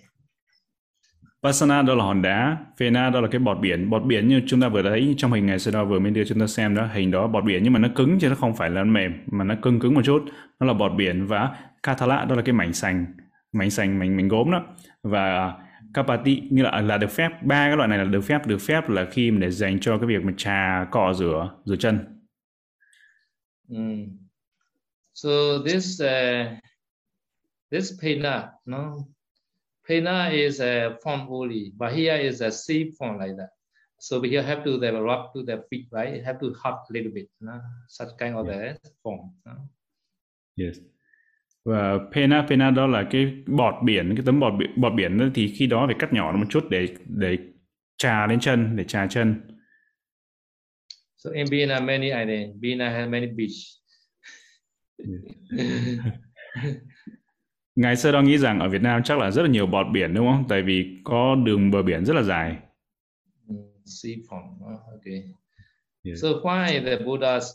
Pasana đó là hòn đá, Phena đó là cái bọt biển. Bọt biển như chúng ta vừa thấy trong hình ngày xưa đó vừa mới đưa chúng ta xem đó, hình đó bọt biển nhưng mà nó cứng chứ nó không phải là mềm mà nó cứng cứng một chút. Nó là bọt biển và Kathala đó là cái mảnh sành, mảnh sành, mảnh mảnh gốm đó. Và Kapati như là là được phép ba cái loại này là được phép được phép là khi mà để dành cho cái việc mà trà cọ rửa rửa chân. Mm. So this uh, this pena, no, pena is a form only, but here is a shape form like that. So we here have to rub to the feet, right? Have to hop a little bit, no? such kind of the form. No? Yes. Và pena pena đó là cái bọt biển, cái tấm bọt biển, bọt biển thì khi đó phải cắt nhỏ nó một chút để để trà lên chân, để trà chân. So in Bina many islands, Bina has many beach. (laughs) Ngài Sơ Đo nghĩ rằng ở Việt Nam chắc là rất là nhiều bọt biển đúng không? Tại vì có đường bờ biển rất là dài. Mm, oh, okay. Yes. So why the Buddhas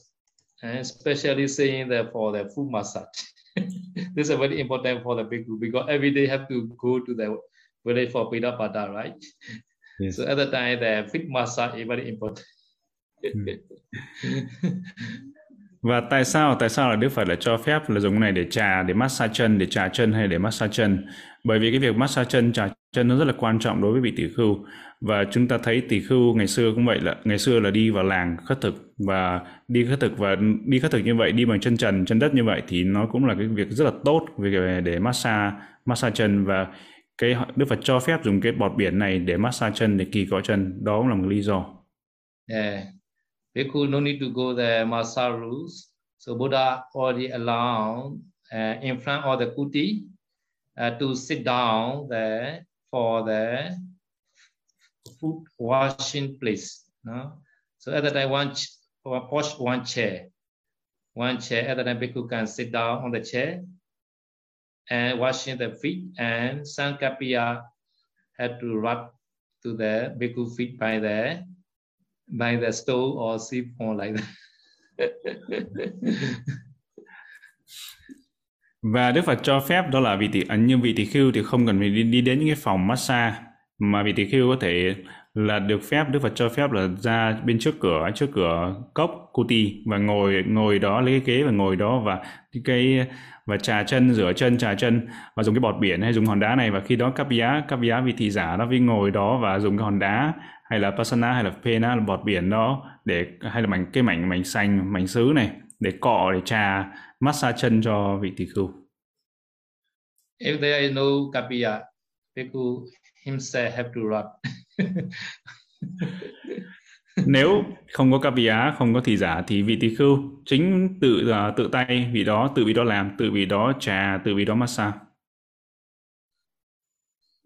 and especially saying that for the foot massage? (laughs) this is very important for the bhikkhu because every day have to go to the village for Pidapada, right? Yes. So at the time the feet massage is very important. (laughs) Và tại sao tại sao là Đức Phật lại cho phép là dùng cái này để trà, để massage chân, để trà chân hay để massage chân? Bởi vì cái việc massage chân, trà chân nó rất là quan trọng đối với vị tỷ khưu và chúng ta thấy tỷ khưu ngày xưa cũng vậy là, ngày xưa là đi vào làng khất thực và đi khất thực và đi khất thực như vậy, đi bằng chân trần, chân đất như vậy thì nó cũng là cái việc rất là tốt về để massage massage chân và cái Đức Phật cho phép dùng cái bọt biển này để massage chân, để kỳ cọ chân đó cũng là một lý do. Yeah. Bhikkhu no need to go the massage rules. So Buddha already allowed uh, in front of the kuti uh, to sit down there for the foot washing place. No? So at that time, one ch- one chair. One chair. At that time, Bhikkhu can sit down on the chair and washing the feet. And Sankapiya had to rub to the Bhikkhu feet by the by the stove or siphon like that. (laughs) Và Đức Phật cho phép đó là vị tỷ ẩn à, như vị tỷ khưu thì không cần phải đi, đi đến những cái phòng massage mà vị tỷ khưu có thể là được phép Đức Phật cho phép là ra bên trước cửa trước cửa cốc kuti và ngồi ngồi đó lấy cái ghế và ngồi đó và cái và trà chân rửa chân trà chân và dùng cái bọt biển hay dùng hòn đá này và khi đó các giá các giá vị thị giả nó vi ngồi đó và dùng cái hòn đá hay là pasana hay là pena là bọt biển đó để hay là mảnh cái mảnh mảnh xanh mảnh sứ này để cọ để trà massage chân cho vị tỷ khưu If there is no kapiya, Bhikkhu himself have to rub. (laughs) nếu không có kapia không có thị giả thì vị tỷ khưu chính tự là tự tay vị đó tự vị đó làm tự vị đó trà tự vị đó massage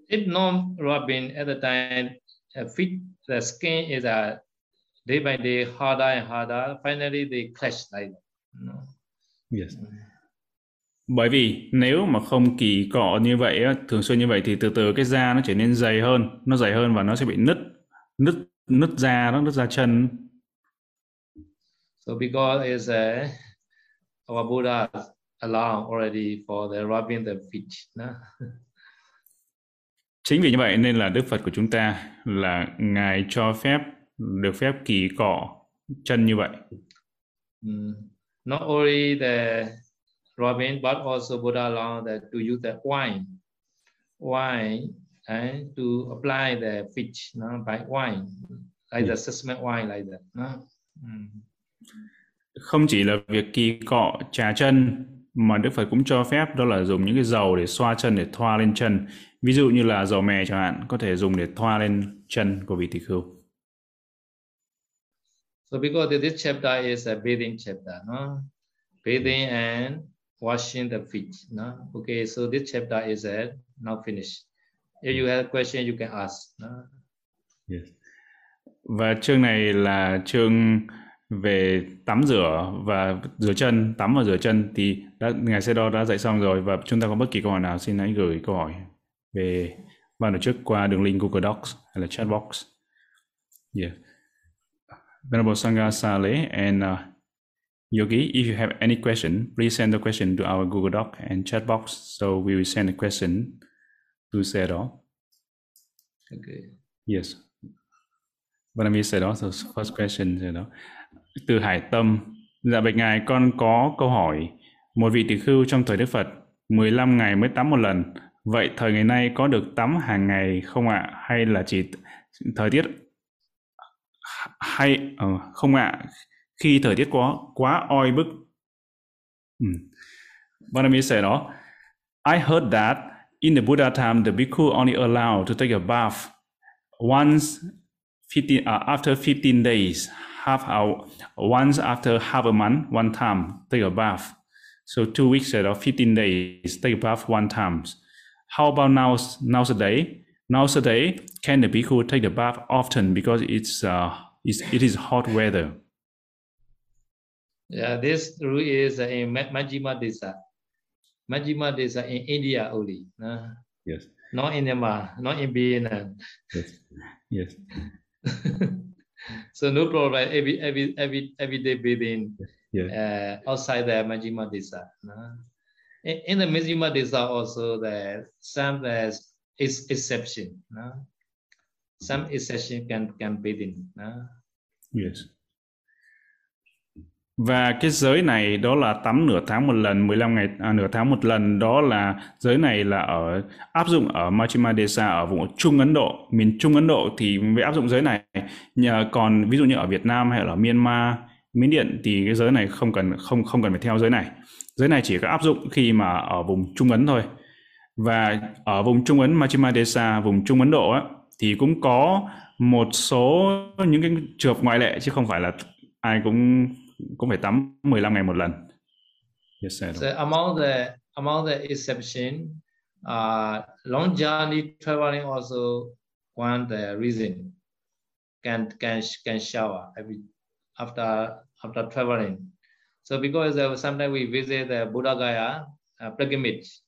If no rubbing at the time, uh, fit the skin is a day by day harder and harder. Finally, they clash like that. Yes. bởi vì nếu mà không kỳ cọ như vậy thường xuyên như vậy thì từ từ cái da nó trở nên dày hơn nó dày hơn và nó sẽ bị nứt nứt nứt da nó nứt da chân So because is a our Buddha allow already for the rubbing the feet. No? (laughs) chính vì như vậy nên là đức phật của chúng ta là ngài cho phép được phép kỳ cọ chân như vậy Mm. Not only the rubbing, but also Buddha allowed that to use the wine, wine, and to apply the feet no, by wine, like the sesame wine like that. No? Mm. không chỉ là việc kỳ cọ trà chân mà Đức Phật cũng cho phép đó là dùng những cái dầu để xoa chân để thoa lên chân ví dụ như là dầu mè chẳng hạn có thể dùng để thoa lên chân của vị tỷ khưu So because this chapter is a bathing chapter, no? Bathing and washing the feet, no? Okay, so this chapter is uh, now finished. If you have a question, you can ask. No? và chương này là chương về tắm rửa và rửa chân tắm và rửa chân thì đã, ngài Sê Đo đã dạy xong rồi và chúng ta có bất kỳ câu hỏi nào xin hãy gửi câu hỏi về ban tổ chức qua đường link Google Docs hay là chat box. Yeah. Venerable Sangha Sale and uh, Yogi, if you have any question, please send the question to our Google Doc and chat box so we will send a question to Sero. Okay. Yes. Vanami said also first question you know. Từ Hải Tâm, dạ bạch ngài con có câu hỏi. Một vị tỳ khưu trong thời Đức Phật 15 ngày mới tắm một lần. Vậy thời ngày nay có được tắm hàng ngày không ạ? Hay là chỉ thời tiết hay uh, không ạ? Khi thời tiết quá quá oi bức. Hmm. Vanami sẽ đó? I heard that in the Buddha time, the bhikkhu only allowed to take a bath once 15, uh, after 15 days, half hour, once after half a month, one time, take a bath. So two weeks or 15 days, take a bath one time. How about now, nowadays? Nowadays, can the bhikkhu take the bath often because it's, uh, it's it is hot weather? Yeah, this rule is in Majjhima Desa. Majjhima Desa in India only. No? Yes. Not in Myanmar, not in Vietnam. Yes. Yes. (laughs) so no problem. Every every every every day bathing Yeah. uh, outside the Majjhima Desa. No? In, in the Majjhima Desa also the some uh, is exception. No? Some exception can can bathing. No? Yes. Và cái giới này đó là tắm nửa tháng một lần, 15 ngày à, nửa tháng một lần đó là giới này là ở áp dụng ở Majjhima Desa ở vùng Trung Ấn Độ, miền Trung Ấn Độ thì mới áp dụng giới này. Nhờ còn ví dụ như ở Việt Nam hay là ở Myanmar, Miến Điện thì cái giới này không cần không không cần phải theo giới này. Giới này chỉ có áp dụng khi mà ở vùng Trung Ấn thôi. Và ở vùng Trung Ấn Majjhima Desa, vùng Trung Ấn Độ á, thì cũng có một số những cái trường ngoại lệ chứ không phải là ai cũng cũng phải tắm 15 ngày một lần. Yes, sir. So among the among the exception, uh, long journey traveling also one the reason can can can shower every after after traveling. So because uh, sometimes we visit the Buddha Gaya uh, pilgrimage,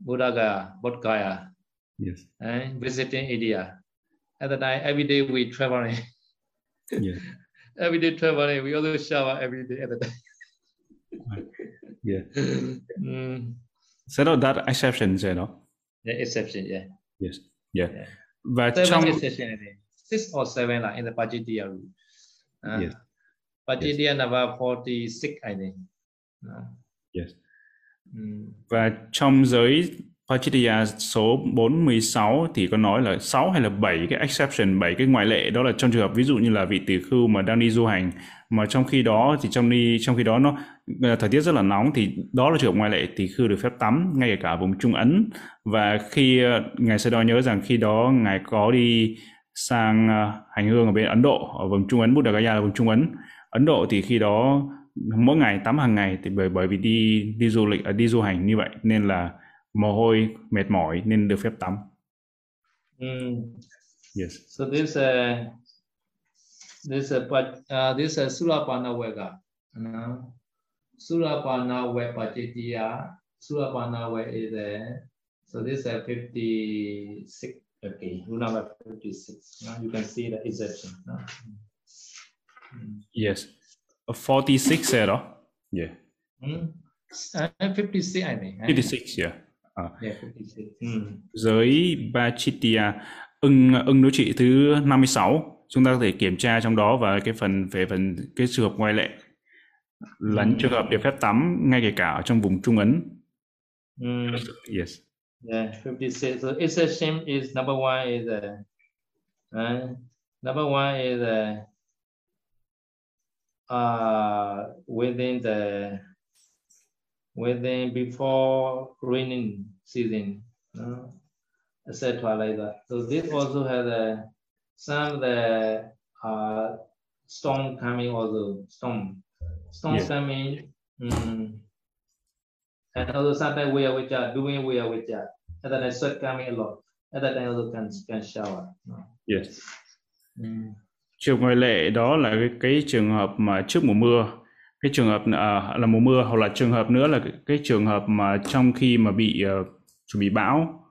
Buddha Gaya, Bodh Gaya, Yes. and visiting India. At the time, every day we traveling. Yeah. Every day traveling, we also shower every day at the time. (laughs) Yeah. mm, So no, that exception, you know. the exception, yeah. Yes. Yeah. Yeah. Và Seven trong exception, I think. Six or seven like in the Pajitiya rule. Uh, Yes. Pajitiya number 46, I think. Uh, yes. mm, Và trong giới Pachitya à, số 416 thì có nói là 6 hay là 7 cái exception, 7 cái ngoại lệ đó là trong trường hợp ví dụ như là vị tỷ khưu mà đang đi du hành mà trong khi đó thì trong đi trong khi đó nó ờ, thời tiết rất là nóng thì đó là trường hợp ngoại lệ tỷ khưu được phép tắm ngay cả vùng Trung Ấn. Và khi ờ, ngài sẽ đo nhớ rằng khi đó ngài có đi sang ờ, hành hương ở bên Ấn Độ ở vùng Trung Ấn Buddha Gaya là vùng Trung Ấn. Ấn Độ thì khi đó mỗi ngày tắm hàng ngày thì bởi bởi vì đi đi du lịch à, đi du hành như vậy nên là mồ hôi mệt mỏi nên được phép tắm mm. yes So this uh, this uh, but uh, this uh, Surapana Vega. Uh, Surapana Ve Pajitiya. Surapana Ve is uh, so this is uh, 56. Okay, rule number 56. Now you can see the exception. no? Mm. yes 46 said đó yeah Mm. Uh, 56, I eh? 56 yeah Yeah, 56. Mm. giới Bachitya ưng ưng đối trị thứ 56 chúng ta có thể kiểm tra trong đó và cái phần về phần cái trường hợp ngoại lệ là những Ừ. trường hợp được phép tắm ngay kể cả ở trong vùng Trung Ấn Mm. yes Yeah, 56. So exception is number one is uh, uh, number one is uh, uh, within the within before raining season, uh, etc. like that. So this also has a some of the uh, storm coming also storm storm Yeah. coming. mm, and also sometimes we are with that, doing we are with that. And then I sweat coming a lot. At that time also can can shower. Yes Mm. trường ngoại lệ đó là cái, cái trường hợp mà trước mùa mưa cái trường hợp à, là mùa mưa hoặc là trường hợp nữa là cái, cái trường hợp mà trong khi mà bị ờ, chuẩn bị bão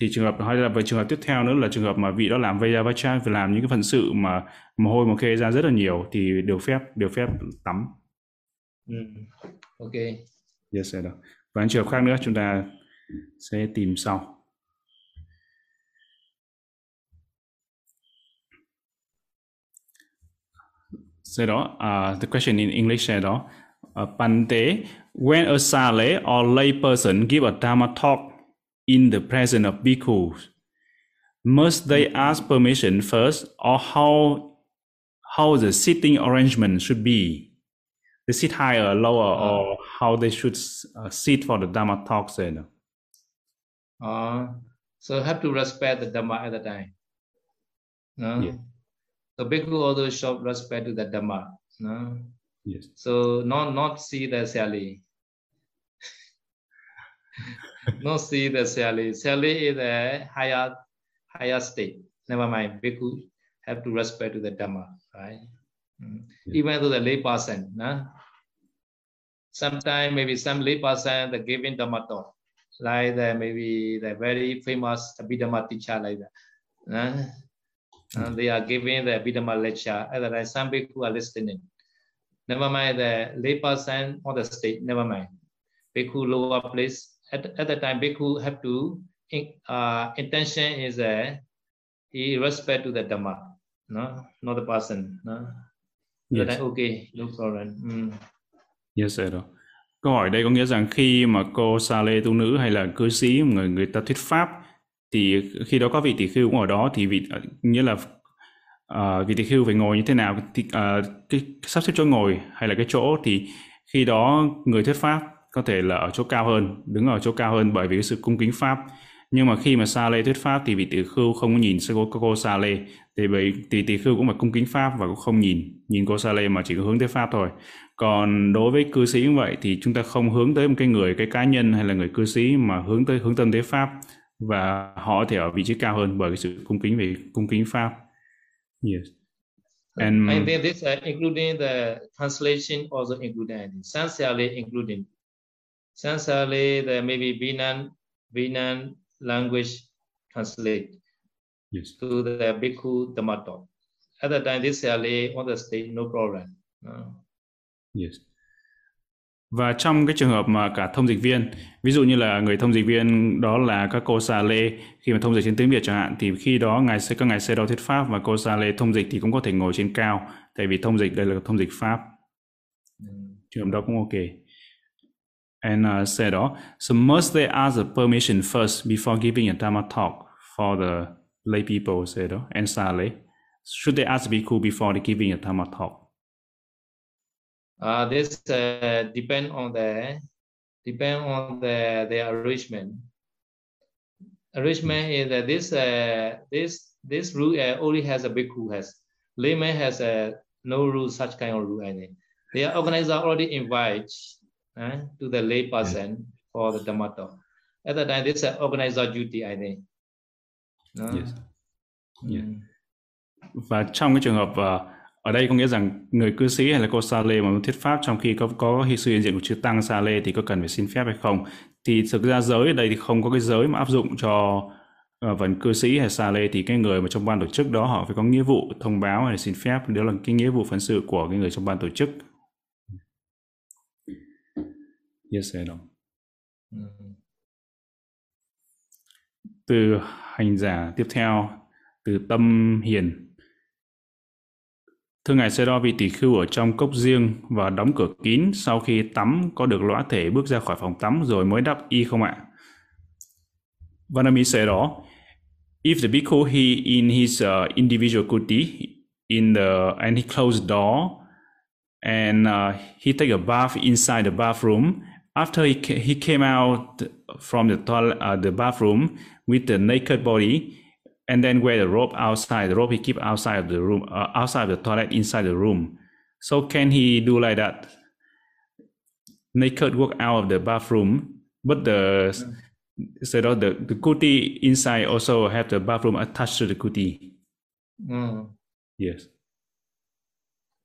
thì trường hợp hay là về trường hợp tiếp theo nữa là trường hợp mà vị đó làm Vajavacha phải làm những cái phần sự mà mồ hôi mồ khê ra rất là nhiều thì được phép được phép tắm Mm. Okay. yes sir. và những trường hợp khác nữa chúng ta sẽ tìm sau Sau uh, the question in English đó, uh, Pante, when a sale or lay person give a Dharma talk in the presence of bhikkhus, must they ask permission first or how how the sitting arrangement should be? They sit higher, or lower, Uh. or how they should uh, sit for the Dharma talk said. Uh, so have to respect the Dharma at the time. No? Yeah. So bhikkhu also show respect to the Dhamma. No? Yes. So not not see the Sally. (laughs) not see the Sally. Sally is a higher higher state. Never mind. Bhikkhu have to respect to the Dhamma, right? Mm. Even to the lay person. No? Sometimes maybe some lay person the giving Dhamma talk. Like the maybe the very famous Abhidhamma teacher like that. no? And they are giving the Abhidhamma lecture. Time, some people are listening. Never mind the lay person on the stage, never mind. Bhikkhu lower place. At, at the time, Bhikkhu have to, uh, intention is a, he respect to the Dhamma, no, not the person. No? Yes. time, okay, no problem. Mm. Yes, sir. Câu hỏi đây có nghĩa rằng khi mà cô sa lê tu nữ hay là cư sĩ người người ta thuyết pháp thì khi đó có vị tỷ khưu cũng ở đó thì vị như nghĩa là uh, vị tỷ khưu phải ngồi như thế nào? Thì uh, cái sắp xếp chỗ ngồi hay là cái chỗ thì khi đó người thuyết pháp có thể là ở chỗ cao hơn đứng ở chỗ cao hơn bởi vì cái sự cung kính pháp. Nhưng mà khi mà sa lê thuyết pháp thì vị tỷ khưu không có nhìn sang cô, cô sa lê. Thì bởi thì tỷ khưu cũng phải cung kính pháp và cũng không nhìn nhìn cô sa lê mà chỉ có hướng tới pháp thôi. Còn đối với cư sĩ như vậy thì chúng ta không hướng tới một cái người cái cá nhân hay là người cư sĩ mà hướng tới hướng tâm tới pháp và họ có thể ở vị trí cao hơn bởi cái sự cung kính về cung kính pháp yes and I think this uh, including the translation also including I think. Sansali including. Sansali the maybe Vinan Vinan language translate yes to the Bhikkhu Dhammato. At the time this Sali on the stage no problem. No. Yes. Và trong cái trường hợp mà cả thông dịch viên, ví dụ như là người thông dịch viên đó là các cô Sa Lê khi mà thông dịch trên tiếng Việt chẳng hạn thì khi đó ngài sẽ các ngài sẽ đo thuyết pháp và cô Sa Lê thông dịch thì cũng có thể ngồi trên cao tại vì thông dịch đây là thông dịch pháp. Trường hợp đó cũng ok. And uh, said đó, so must they ask the permission first before giving a Dharma talk for the lay people, said đó, and Sale Lê? Should they ask bhikkhu before they giving a Dharma talk? Uh, this uh, depend on the depend on the the arrangement. Arrangement is that this uh, this this rule uh, only has a bhikkhu has layman has a no rule such kind of rule. Think the organizer already invite uh, to the lay person for the dhammato. At the time, this is organizer duty. I think. No? Yes. Yeah. Mm. và trong cái trường hợp ờ, ở đây có nghĩa rằng người cư sĩ hay là cô sa lê mà muốn thuyết pháp trong khi có có sự hiện diện của chư tăng sa lê thì có cần phải xin phép hay không? Thì thực ra giới ở đây thì không có cái giới mà áp dụng cho uh, phần cư sĩ hay sa lê thì cái người mà trong ban tổ chức đó họ phải có nghĩa vụ thông báo hay xin phép. Đó là cái nghĩa vụ phận sự của cái người trong ban tổ chức. Yes I know. Từ hành giả tiếp theo từ tâm hiền thưa ngài sẽ đo vị tỷ khưu ở trong cốc riêng và đóng cửa kín sau khi tắm có được lõa thể bước ra khỏi phòng tắm rồi mới đắp y không ạ? Vanami sẽ đó if the bhikkhu he in his uh, individual kuti in the and he closed door and uh, he take a bath inside the bathroom after he, he came out from the toilet, uh, the bathroom with the naked body and then wear the robe outside the robe he keep outside of the room uh, outside of the toilet inside the room so can he do like that naked walk out of the bathroom but the so the, the kuti inside also have the bathroom attached to the kuti Mm. yes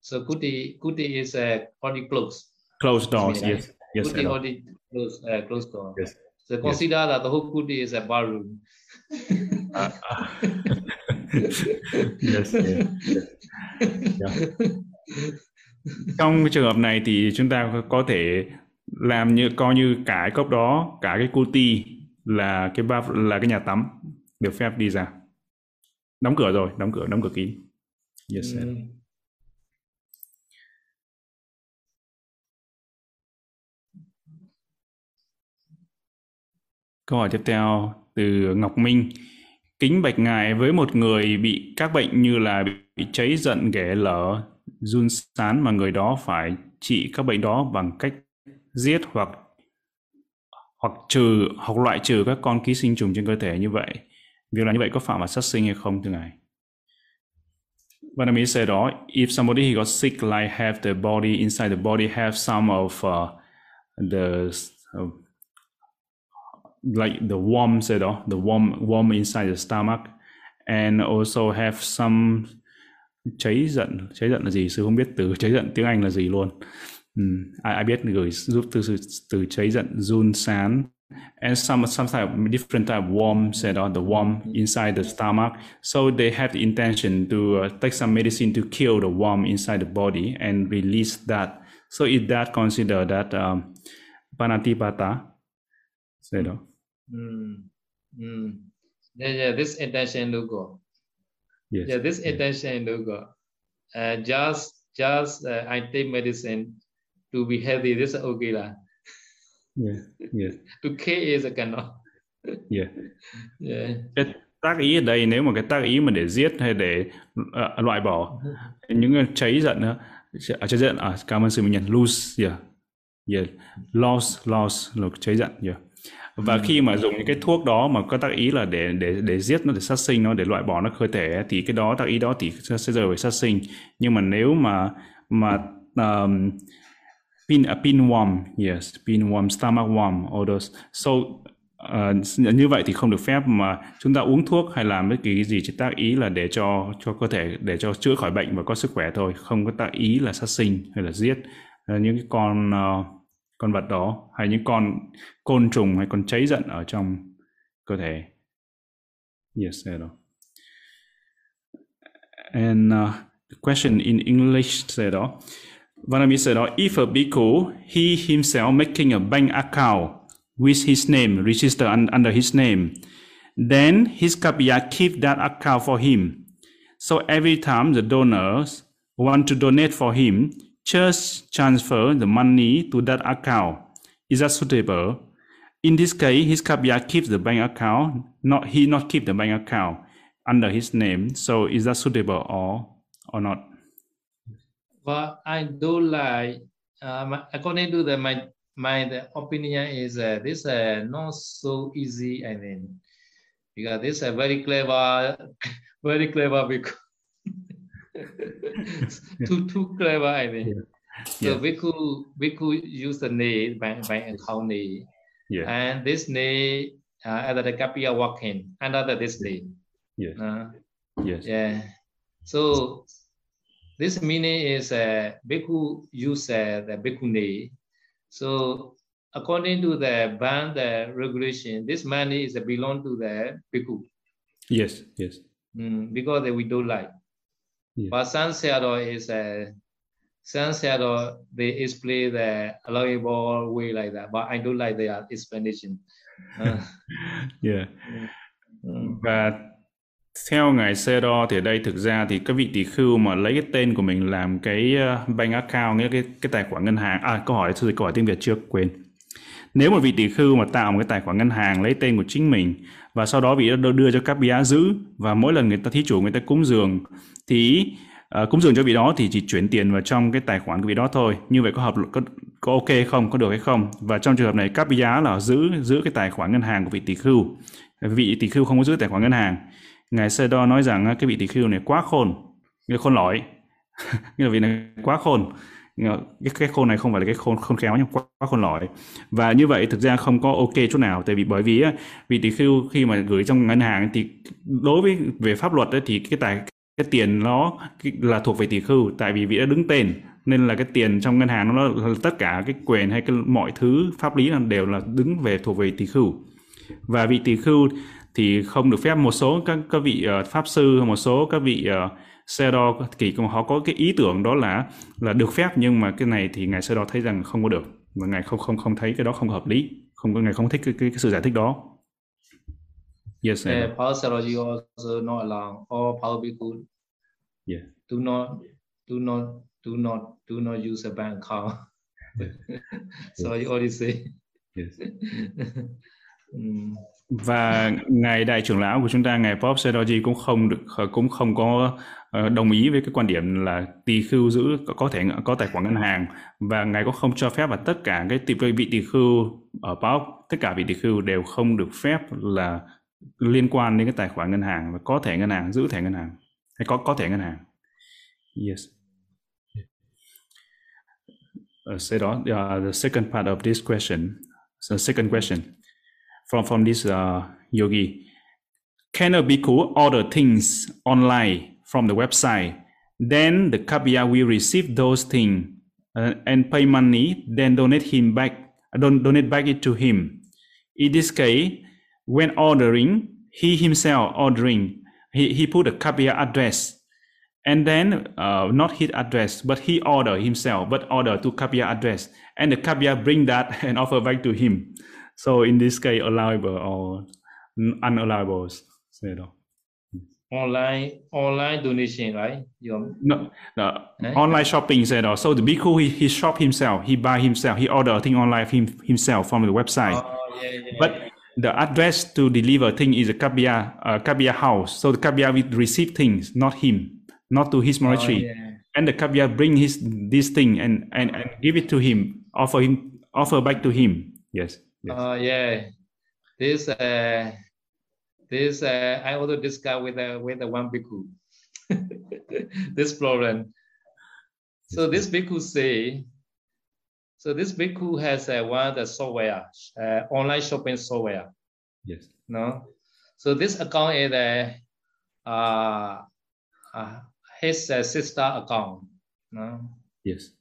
So kuti kuti is uh, already closed. closed doors yes yes Kuti already closed, uh, closed door. Yes. So consider that the whole kuti is a barroom. (laughs) yes, yes. Yeah. Dạ. Trong trường hợp này thì chúng ta có thể làm như coi như cái cốc đó, cả cái cuti là cái bath, là cái nhà tắm được phép đi ra. Đóng cửa rồi, đóng cửa, đóng cửa kín. Yes. Mm. Yes. Ừ. Câu hỏi tiếp theo từ Ngọc Minh. Kính bạch ngài với một người bị các bệnh như là bị cháy giận, ghẻ lở, run sán mà người đó phải trị các bệnh đó bằng cách giết hoặc hoặc trừ hoặc loại trừ các con ký sinh trùng trên cơ thể như vậy. Việc làm như vậy có phạm vào sát sinh hay không thưa ngài? Vâng, Vietnamese said, đó if somebody he got sick, like have the body inside the body have some of uh, the uh, like the worm said, oh, the worm worm inside the stomach, and also have some cháy giận. Cháy giận là gì? Sư không biết từ cháy giận tiếng anh là gì luôn. Ừ, ai, ai biết gửi giúp từ từ cháy giận run sán. And some some type of different type of worm said on the worm inside the stomach. So they have the intention to uh, take some medicine to kill the worm inside the body and release that. So is that considered that um, panatipata said mm. Mm. Yeah, yeah, this intention to go. Yes. Yeah this intention to go. Uh, just just uh, i take medicine to be healthy this is okay lah. Yeah yes. (laughs) To kill is a cannot (laughs) yeah. Yeah. Cái tác ý ở đây nếu mà cái tác ý mà để giết hay để uh, loại bỏ những cái cháy giận nữa à, cháy giận à cảm ơn sư minh nhân lose yeah. Yeah. Loss loss là cháy giận yeah và ừ. khi mà dùng những cái thuốc đó mà có tác ý là để để để giết nó để sát sinh nó để loại bỏ nó cơ thể thì cái đó tác ý đó thì sẽ rơi về sát sinh. Nhưng mà nếu mà mà um, pin a pinworm yes pinworm stomach worm all those. So uh, như vậy thì không được phép mà chúng ta uống thuốc hay làm bất kỳ cái gì chỉ tác ý là để cho cho cơ thể để cho chữa khỏi bệnh và có sức khỏe thôi không có tác ý là sát sinh hay là giết. Uh, những cái con uh, con vật đó hay những con côn trùng hay con cháy giận ở trong cơ thể. Yes hello. And uh, the question in English said uh, Vanami said đó. If a bhikkhu he himself making a bank account with his name register un, under his name then his kapiya keep that account for him. So every time the donors want to donate for him just transfer the money to that account. Is that suitable? In this case, his Kapia keeps the bank account, not he not keep the bank account under his name. So is that suitable or or not? Well, I do like um, according to the my my opinion is uh, this uh, not so easy. I mean, because this is uh, very clever, (laughs) very clever because (laughs) too too clever, I mean. Yeah. So yeah. we could we could use the name by by account name. Yeah. And this name uh, other the Kapia walking another this name. Yes. Uh, yes. Yeah. So this meaning is uh, Bhikkhu use uh, the Bhikkhu name. So according to the band uh, regulation, this money is uh, belong to the Bhikkhu. Yes. Yes. Mm, because we don't like. Yeah. But San Seattle is a San Seattle they explain the allowable way like that, but I don't like their explanation. Uh, (laughs) yeah. Mm. Và theo ngài Sero thì ở đây thực ra thì các vị tỷ khưu mà lấy cái tên của mình làm cái uh, bank account nghĩa cái cái tài khoản ngân hàng à câu hỏi thôi câu hỏi tiếng Việt trước quên nếu một vị tỷ khưu mà tạo một cái tài khoản ngân hàng lấy tên của chính mình và sau đó vị đó đưa cho các bia giữ. Và mỗi lần người ta thí chủ người ta cúng dường thì uh, cúng dường cho vị đó thì chỉ chuyển tiền vào trong cái tài khoản của vị đó thôi. Như vậy có hợp có, có ok không có được hay không? Và trong trường hợp này các bia là giữ giữ cái tài khoản ngân hàng của vị tỷ khưu. Vị tỷ khưu không có giữ tài khoản ngân hàng. Ngài sơ đo nói rằng à, cái vị tỷ khưu này quá khôn nghĩa khôn lõi (laughs) nghĩa là vị này quá khôn cái cái khôn này không phải là cái khôn khôn khéo nhưng quá, quá khôn lỏi. Và như vậy thực ra không có ok chút nào tại vì bởi vì vì tỷ khi khi mà gửi trong ngân hàng thì đối với về pháp luật ấy, thì cái tài cái tiền nó là thuộc về tỷ khưu tại vì vị đã đứng tên. Nên là cái tiền trong ngân hàng nó là tất cả cái quyền hay cái mọi thứ pháp lý là đều là đứng về thuộc về tỷ khưu. Và vị tỷ khưu thì không được phép một số các các vị uh, pháp sư một số các vị uh, xe đo kỳ họ có cái ý tưởng đó là là được phép nhưng mà cái này thì ngài xe đo thấy rằng không có được và ngài không không không thấy cái đó không hợp lý không có ngài không thích cái, cái, cái sự giải thích đó Yes. Uh, power psychology also not allow all power people. Yeah. Do not, do not, do not, do not use a bank account. (laughs) so you already say. Yes. (laughs) Mm. và ngài đại trưởng lão của chúng ta ngài Bob Sedoji cũng không được cũng không có Ờ, đồng ý với cái quan điểm là tỳ khưu giữ có thể có tài khoản ngân hàng và ngài cũng không cho phép là tất cả cái tỳ vị tỳ khưu ở báo tất cả vị tỳ khưu đều không được phép là liên quan đến cái tài khoản ngân hàng và có thẻ ngân hàng giữ thẻ ngân hàng. Hay có có thẻ ngân hàng. Yes. Ờ, uh, say đó uh, the second part of this question. The second question from from this uh, yogi. Can a bhikkhu order things online from the website then the kabya will receive those things uh, and pay money then donate him back don't donate back it to him in this case when ordering he himself ordering he, he put a kabya address and then uh, not his address but he order himself but order to kabya address and the kabya bring that (laughs) and offer back to him so in this case, allowable or unallowable? Đó. Online online donation, right? You no, no eh? online shopping said đó. So the bhikkhu he, he shop himself, he buy himself, he order thing online him, himself from the website. Oh, yeah, yeah, but yeah. the address to deliver thing is a kabya uh, kabya house. So the kabya will receive things, not him, not to his monastery. Oh, yeah. And the kabya bring his this thing and, and, and give it to him, offer him offer back to him. Yes. Yes. Uh, yeah, this uh, this uh, I also discussed with uh, with the one bhikkhu (laughs) this problem. So this bhikkhu say, so this bhikkhu has uh, one of the software, uh, online shopping software. Yes. No. So this account is a uh, uh, uh, his uh, sister account. No. Yes.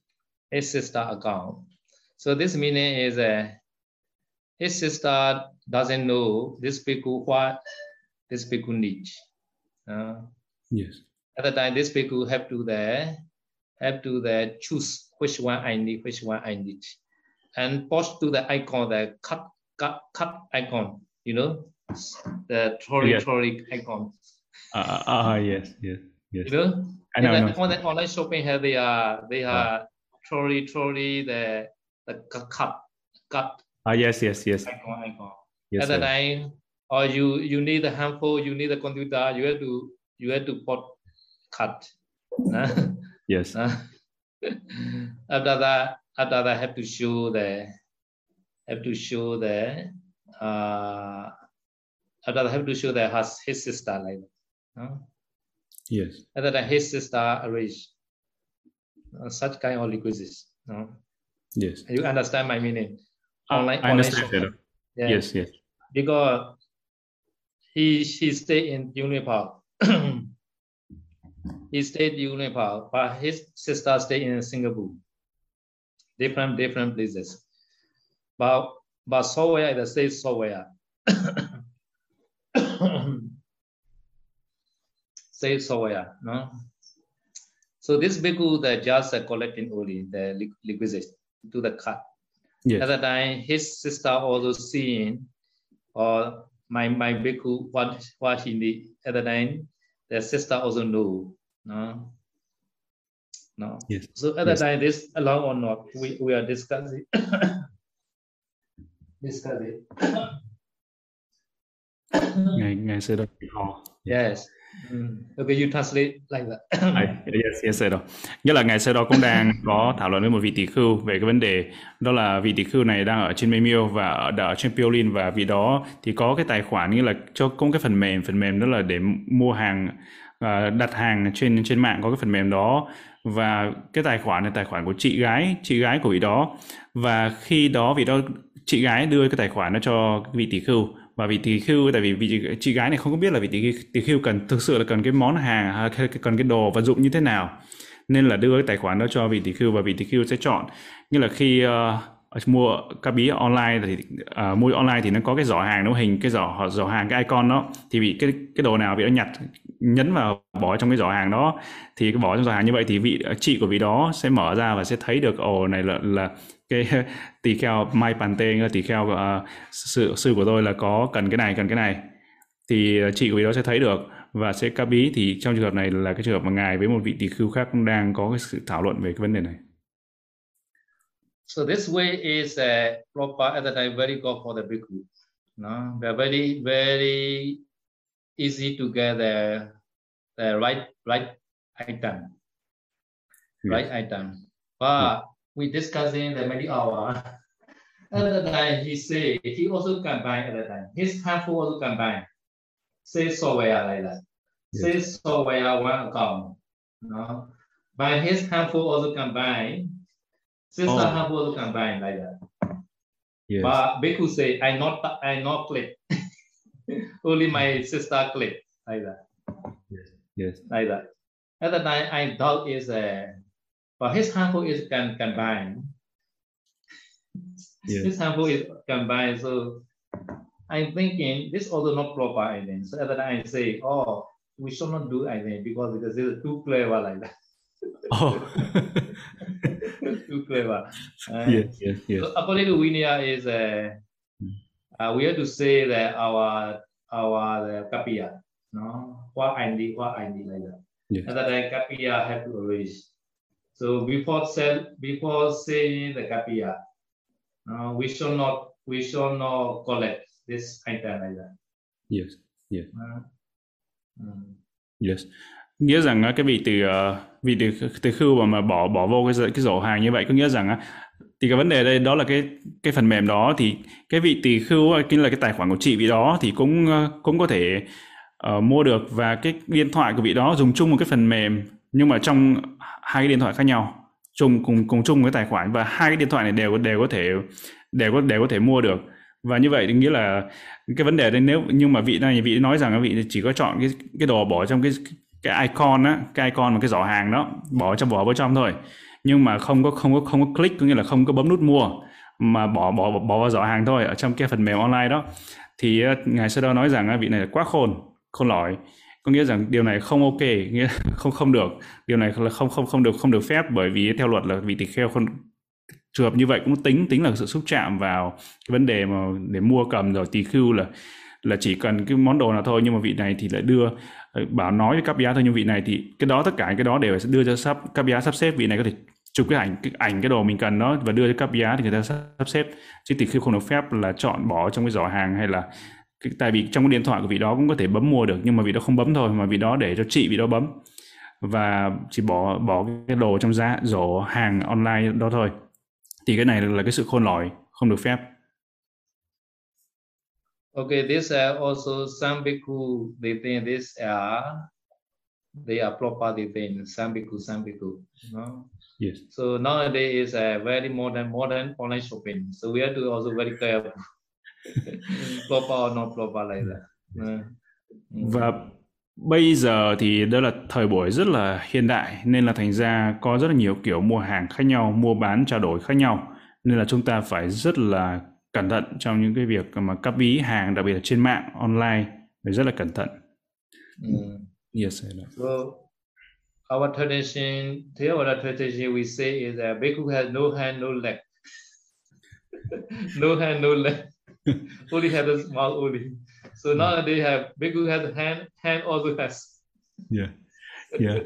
His sister account. So this meaning is a uh, his sister doesn't know this bhikkhu what this bhikkhu needs. Uh, yes. At the time, this bhikkhu have to the have to the choose which one I need, which one I need, and post to the icon, the cut cut cut icon. You know, the trolley yes. trolley icon. Ah uh, uh, uh, yes yes yes. You know, I know. I know. On the online shopping, here they are they are oh. trolley trolley the the cut cut Ah, yes, yes, yes. Icon, icon. Yes, At the time, or you you need a handful, you need a computer, you have to you have to put cut. (laughs) yes. after that, after that, have to show the have to show the uh, after that, have to show that has his sister like that. Yes. After that, his sister arrange uh, such kind of requisites. No? Yes. You understand my meaning? online, I understand that. Yeah. Yes, yes. Because he (clears throat) he stayed in Unipal. he stayed in Unipal, but his sister stayed in Singapore. Different different places. But but somewhere the same somewhere. (coughs) Say somewhere, no? So this bhikkhu that just collecting only the liquid to the cut. Yes. At that time, his sister also seeing, or my my bhikkhu what what he need. At that time, their sister also know. No. No. Yes. So at that yes. time, this along or not, we, we are discussing. (coughs) discussing. ngày ngày xưa đó Yes. Ừ. Okay, you translate like that. (coughs) yes, yes, sir. Nghĩa là ngày sau đó cũng đang có thảo luận với một vị tỷ khưu về cái vấn đề đó là vị tỷ khưu này đang ở trên Memeo và ở, ở trên Piolin và vị đó thì có cái tài khoản như là cho cũng cái phần mềm, phần mềm đó là để mua hàng uh, đặt hàng trên trên mạng có cái phần mềm đó và cái tài khoản là tài khoản của chị gái, chị gái của vị đó và khi đó vị đó chị gái đưa cái tài khoản đó cho vị tỷ khưu và vị tỷ khưu tại vì vị chị gái này không có biết là vị tỷ, tỷ khưu cần thực sự là cần cái món hàng cần cái đồ vật dụng như thế nào. Nên là đưa cái tài khoản đó cho vị tỷ khưu và vị tỷ khưu sẽ chọn. Như là khi uh, mua cá bí online thì uh, mua online thì nó có cái giỏ hàng nó hình cái giỏ giỏ hàng cái icon đó. Thì vị cái cái đồ nào vị nó nhặt nhấn vào bỏ trong cái giỏ hàng đó thì bỏ trong giỏ hàng như vậy thì vị chị của vị đó sẽ mở ra và sẽ thấy được ồ này là là cái (laughs) tỳ kheo mai bàn tê tỳ kheo uh, sư sư của tôi là có cần cái này cần cái này thì chị của vị đó sẽ thấy được và sẽ cá bí thì trong trường hợp này là cái trường hợp mà ngài với một vị tỳ khưu khác cũng đang có cái sự thảo luận về cái vấn đề này. So this way is uh, Prabhupada at the time very good for the bhikkhu. No, they're very very easy to get the the right right item, right item. But we discussing the many hour. At (laughs) the time he say he also combine at the time. His handful also combine. Say software like that. Say software one account. No. But his handful also combine. Sister Oh. handful also combine like that. Yes. But Bhikkhu say, I not I not click. (laughs) Only my sister click like that, Yes. like that. At the time, I doubt is uh, but his handful is can combine. Yes. His handful is combined. So I'm thinking this also not proper. I think. So at the time, I say, oh, we should not do I think because because it's too clever like that. Oh. (laughs) too clever. Uh, yes. Yes. Yes. So according to Vinaya is uh, uh, we have to say that our our uh, kapiya, no, what I need, what I need like that. Yes. And that kapiya have to arrange. So before sell, before saying the kapiya, uh, we should not we should not collect this item like that. Yes. Yes. Uh, mm. Yes. Nghĩa rằng á, cái vị từ ờ, vị từ từ khưu mà mà bỏ bỏ vô cái cái rổ hàng như vậy có nghĩa rằng á, thì cái vấn đề đây đó là cái cái phần mềm đó thì cái vị tỳ khưu á, cái là cái tài khoản của chị vị đó thì cũng cũng có thể ờ, mua được và cái điện thoại của vị đó dùng chung một cái phần mềm nhưng mà trong hai cái điện thoại khác nhau, chung cùng cùng chung cái tài khoản và hai cái điện thoại này đều đều có thể, đều có đều có thể mua được. Và như vậy thì nghĩa là cái vấn đề đấy nếu, nhưng mà vị này, vị nói rằng vị chỉ có chọn cái cái đồ bỏ trong cái cái icon á, cái icon mà cái giỏ hàng đó, bỏ trong, bỏ vào trong thôi. Nhưng mà không có không có không có click, có nghĩa là không có bấm nút mua, mà bỏ bỏ bỏ vào giỏ hàng thôi ở trong cái phần mềm online đó. Thì ờ, ngài sơ đó nói rằng vị này là quá khôn khôn lỏi có nghĩa rằng điều này không ok, nghĩa (laughs) không không được. Điều này là không không không được không được phép bởi vì theo luật là vị tỳ kheo không trường hợp như vậy cũng tính tính là sự xúc chạm vào cái vấn đề mà để mua cầm rồi tỳ khưu là là chỉ cần cái món đồ nào thôi nhưng mà vị này thì lại đưa ờ, bảo nói với các giá thôi nhưng vị này thì cái đó tất cả cái đó đều sẽ đưa cho sắp các giá sắp xếp, vị này có thể chụp cái ảnh cái ảnh, cái đồ mình cần đó và đưa cho cấp giá thì người ta sắp xếp. Chứ tỳ khưu không được phép là chọn bỏ trong cái giỏ hàng hay là tại vì trong cái điện thoại của vị đó cũng có thể bấm mua được nhưng mà vị đó không bấm thôi mà vị đó để cho chị vị đó bấm. Và chỉ bỏ bỏ cái đồ trong giá rổ hàng online đó thôi. Thì cái này là cái sự khôn lỏi không được phép. Okay, this uh, also some bhikkhu they think this are they are proper they think some bhikkhu some bhikkhu no yes. So nowadays is a very modern modern online shopping. So we have to also very careful like that Uh, mm. và bây giờ thì đó là thời buổi rất là hiện đại nên là thành ra có rất là nhiều kiểu mua hàng khác nhau mua bán trao đổi khác nhau nên là chúng ta phải rất là cẩn thận trong những cái việc mà cấp ví hàng đặc biệt là trên mạng online phải rất là cẩn thận Mm. yes I know. So our tradition, Theravada tradition, we say is that bhikkhu has no hand, no leg. (laughs) no hand, no leg. (laughs) only have the mouth only. So now they have bhikkhu has hand, hand also has. yeah. (laughs) Yeah.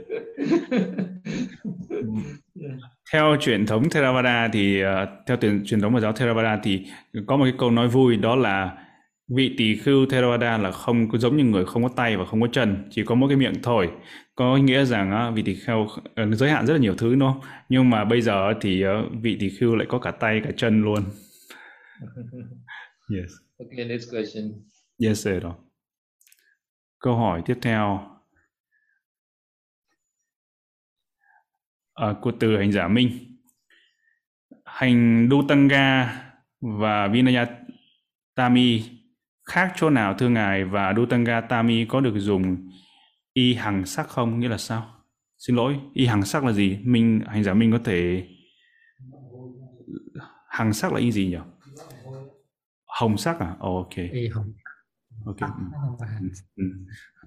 Theo truyền thống Theravada thì ờ, theo truyền truyền thống của giáo Theravada thì có một cái câu nói vui đó là vị tỳ khưu Theravada là không có giống như người không có tay và không có chân chỉ có mỗi cái miệng thôi. Có nghĩa rằng vị tỳ kheo ờ, giới hạn rất là nhiều thứ đúng không? Nhưng mà bây giờ thì ờ, vị tỳ khưu lại có cả tay cả chân luôn (laughs) yes. Okay, next question. yes sir. Câu hỏi tiếp theo. Ờ, của từ hành giả Minh. Hành Dutanga và Vinaya Tami khác chỗ nào thưa ngài và Dutanga Tami có được dùng y hằng sắc không? Nghĩa là sao? Xin lỗi y hằng sắc là gì? Minh hành giả Minh có thể hằng sắc là y gì nhỉ hồng sắc à ok y hồng ok tóc ừ. không phải hạnh Ừ.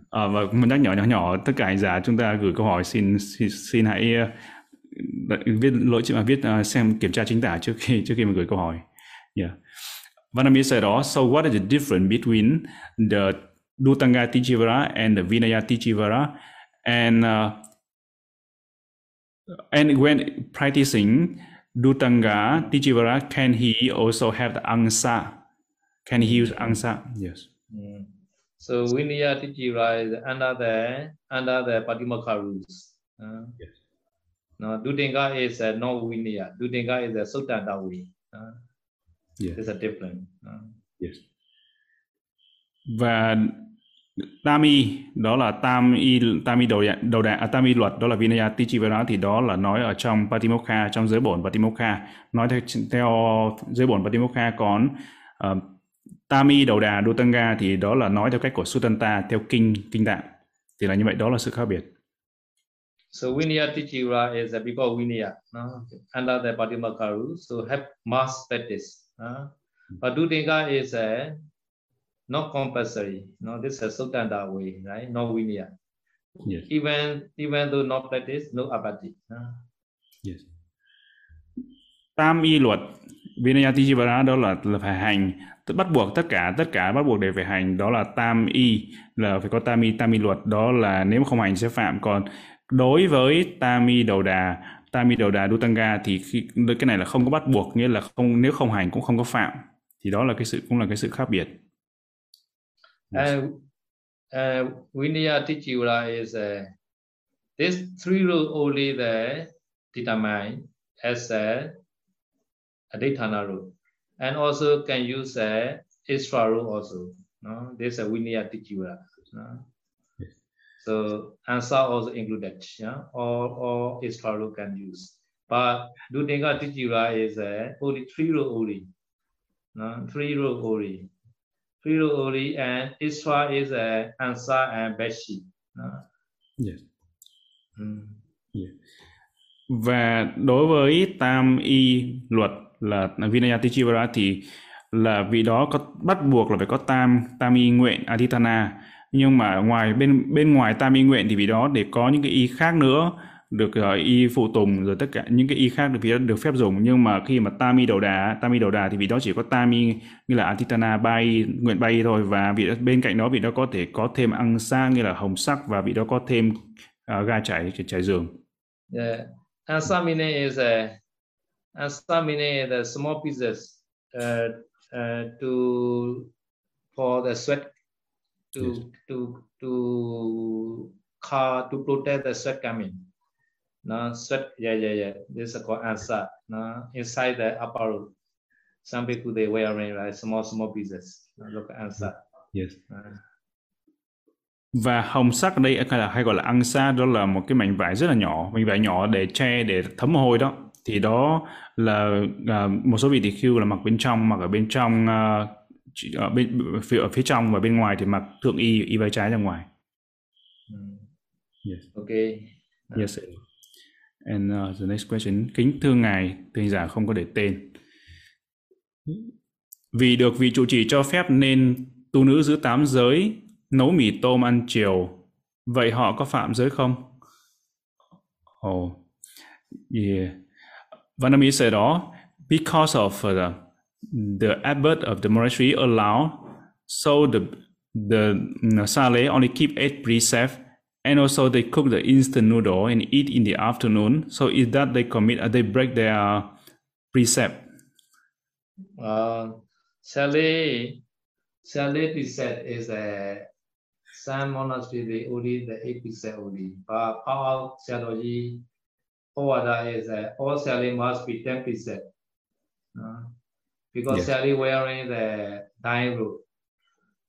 À, và một nhắc nhỏ nhỏ nhỏ tất cả hành giả chúng ta gửi câu hỏi xin xin, xin hãy ờ, viết lỗi chữ mà viết ờ, xem kiểm tra chính tả trước khi trước khi mà gửi câu hỏi. Yeah. Vanamir said đó, so what is the difference between the Dutanga Tichivara and the Vinaya Tichivara and uh, and when practicing Dutanga Tichivara can he also have the angsa can he use angsa yes Mm. So Vinaya Tichira is under the under the Patimokkha rules. Uh, Yes. No, Dudinga is uh, no Vinaya. Dudinga is a Suttanta Uh, yes it's a different. Uh, yes và Tami đó là tam y tam y đầu đầu đà à, tam y luật đó là Vinaya Tichivara thì đó là nói ở trong Patimokkha trong giới bổn Patimokkha nói theo theo giới bổn Patimokkha còn uh, tam y đầu đà Dutanga thì đó là nói theo cách của Sutanta theo kinh kinh tạng thì là như vậy đó là sự khác biệt so Vinaya Tichira is a because Vinaya no? under the rules, so have mass practice. Uh, but Dudinga is a not compulsory. No, this is a Suttanta way, right? No Vinaya. yes Even even though not practice, no apathy. Uh, Yes. Tam y luật Vinaya Tijivara đó là là phải hành bắt buộc tất cả tất cả bắt buộc đều phải hành. Đó là tam y là phải có tam y tam y luật. Đó là nếu mà không hành sẽ phạm. Còn đối với tam y đầu đà tam y đầu đà Dutanga thì khi, cái này là không có bắt buộc nghĩa là không nếu không hành cũng không có phạm. Thì đó là cái sự cũng là cái sự khác biệt. Uh, uh, Vinaya Tichura is uh, this three rule only the determine as a adhitana rule, and also can use a extra rule also. No, this is a Vinaya Tichura. No? So answer also included. Yeah, or or extra rule can use. But Dudinga Tichura is uh, only three rule only. No, three rule only. Three rule only, and extra is uh, answer and bedsheet. No? yes. Mm. và đối với tam y luật là Vinayati Tichivara thì là vị đó có bắt buộc là phải có tam tam y nguyện Aditana. Nhưng mà ngoài bên bên ngoài tam y nguyện thì vị đó để có những cái y khác nữa được uh, y phụ tùng rồi tất cả những cái y khác được vị đó được phép dùng. Nhưng mà khi mà tam y đầu đà tam y đầu đà thì vị đó chỉ có tam y như là Aditana bay nguyện bay thôi. Và vị đó, bên cạnh đó vị đó có thể có thêm ăn sa như là hồng sắc và vị đó có thêm uh, ga chảy chảy giường. Dạ. Yeah. Asamine is a is the small pieces uh, uh, to for the sweat to Yes. to to car to protect the sweat coming. No sweat. Yeah, yeah, yeah. This is called answer. No inside the upper room. Some people they wearing like small small pieces. No, look at answer. yes Uh, và hồng sắc ở đây hay là hay gọi là angsa đó là một cái mảnh vải rất là nhỏ mảnh vải nhỏ để che để thấm mồ hôi đó thì đó là à, một số vị tỳ khưu là mặc bên trong mặc ở bên trong à, ở bên phía ở phía trong và bên ngoài thì mặc thượng y y vai trái ra ngoài. Mm. yes. Okay. yes and uh, the next question. Kính thưa ngài hành giả không có để tên. Vì được vị trụ trì cho phép nên tu nữ giữ tám giới nấu mì tôm ăn chiều. Vậy họ có phạm giới không? Oh yeah Vanami said đó because of uh, the, the abbot of the monastery allow so the the mm, sale only keep eight precepts and also they cook the instant noodle and eat in the afternoon so is that they commit uh, they break their precept Uh, Sally, Sally Piset is a some monastery, they only the eight percent only. But Power Saloji, order is a all Sally must be ten percent. Uh, because Yes. Sally wearing the dying robe.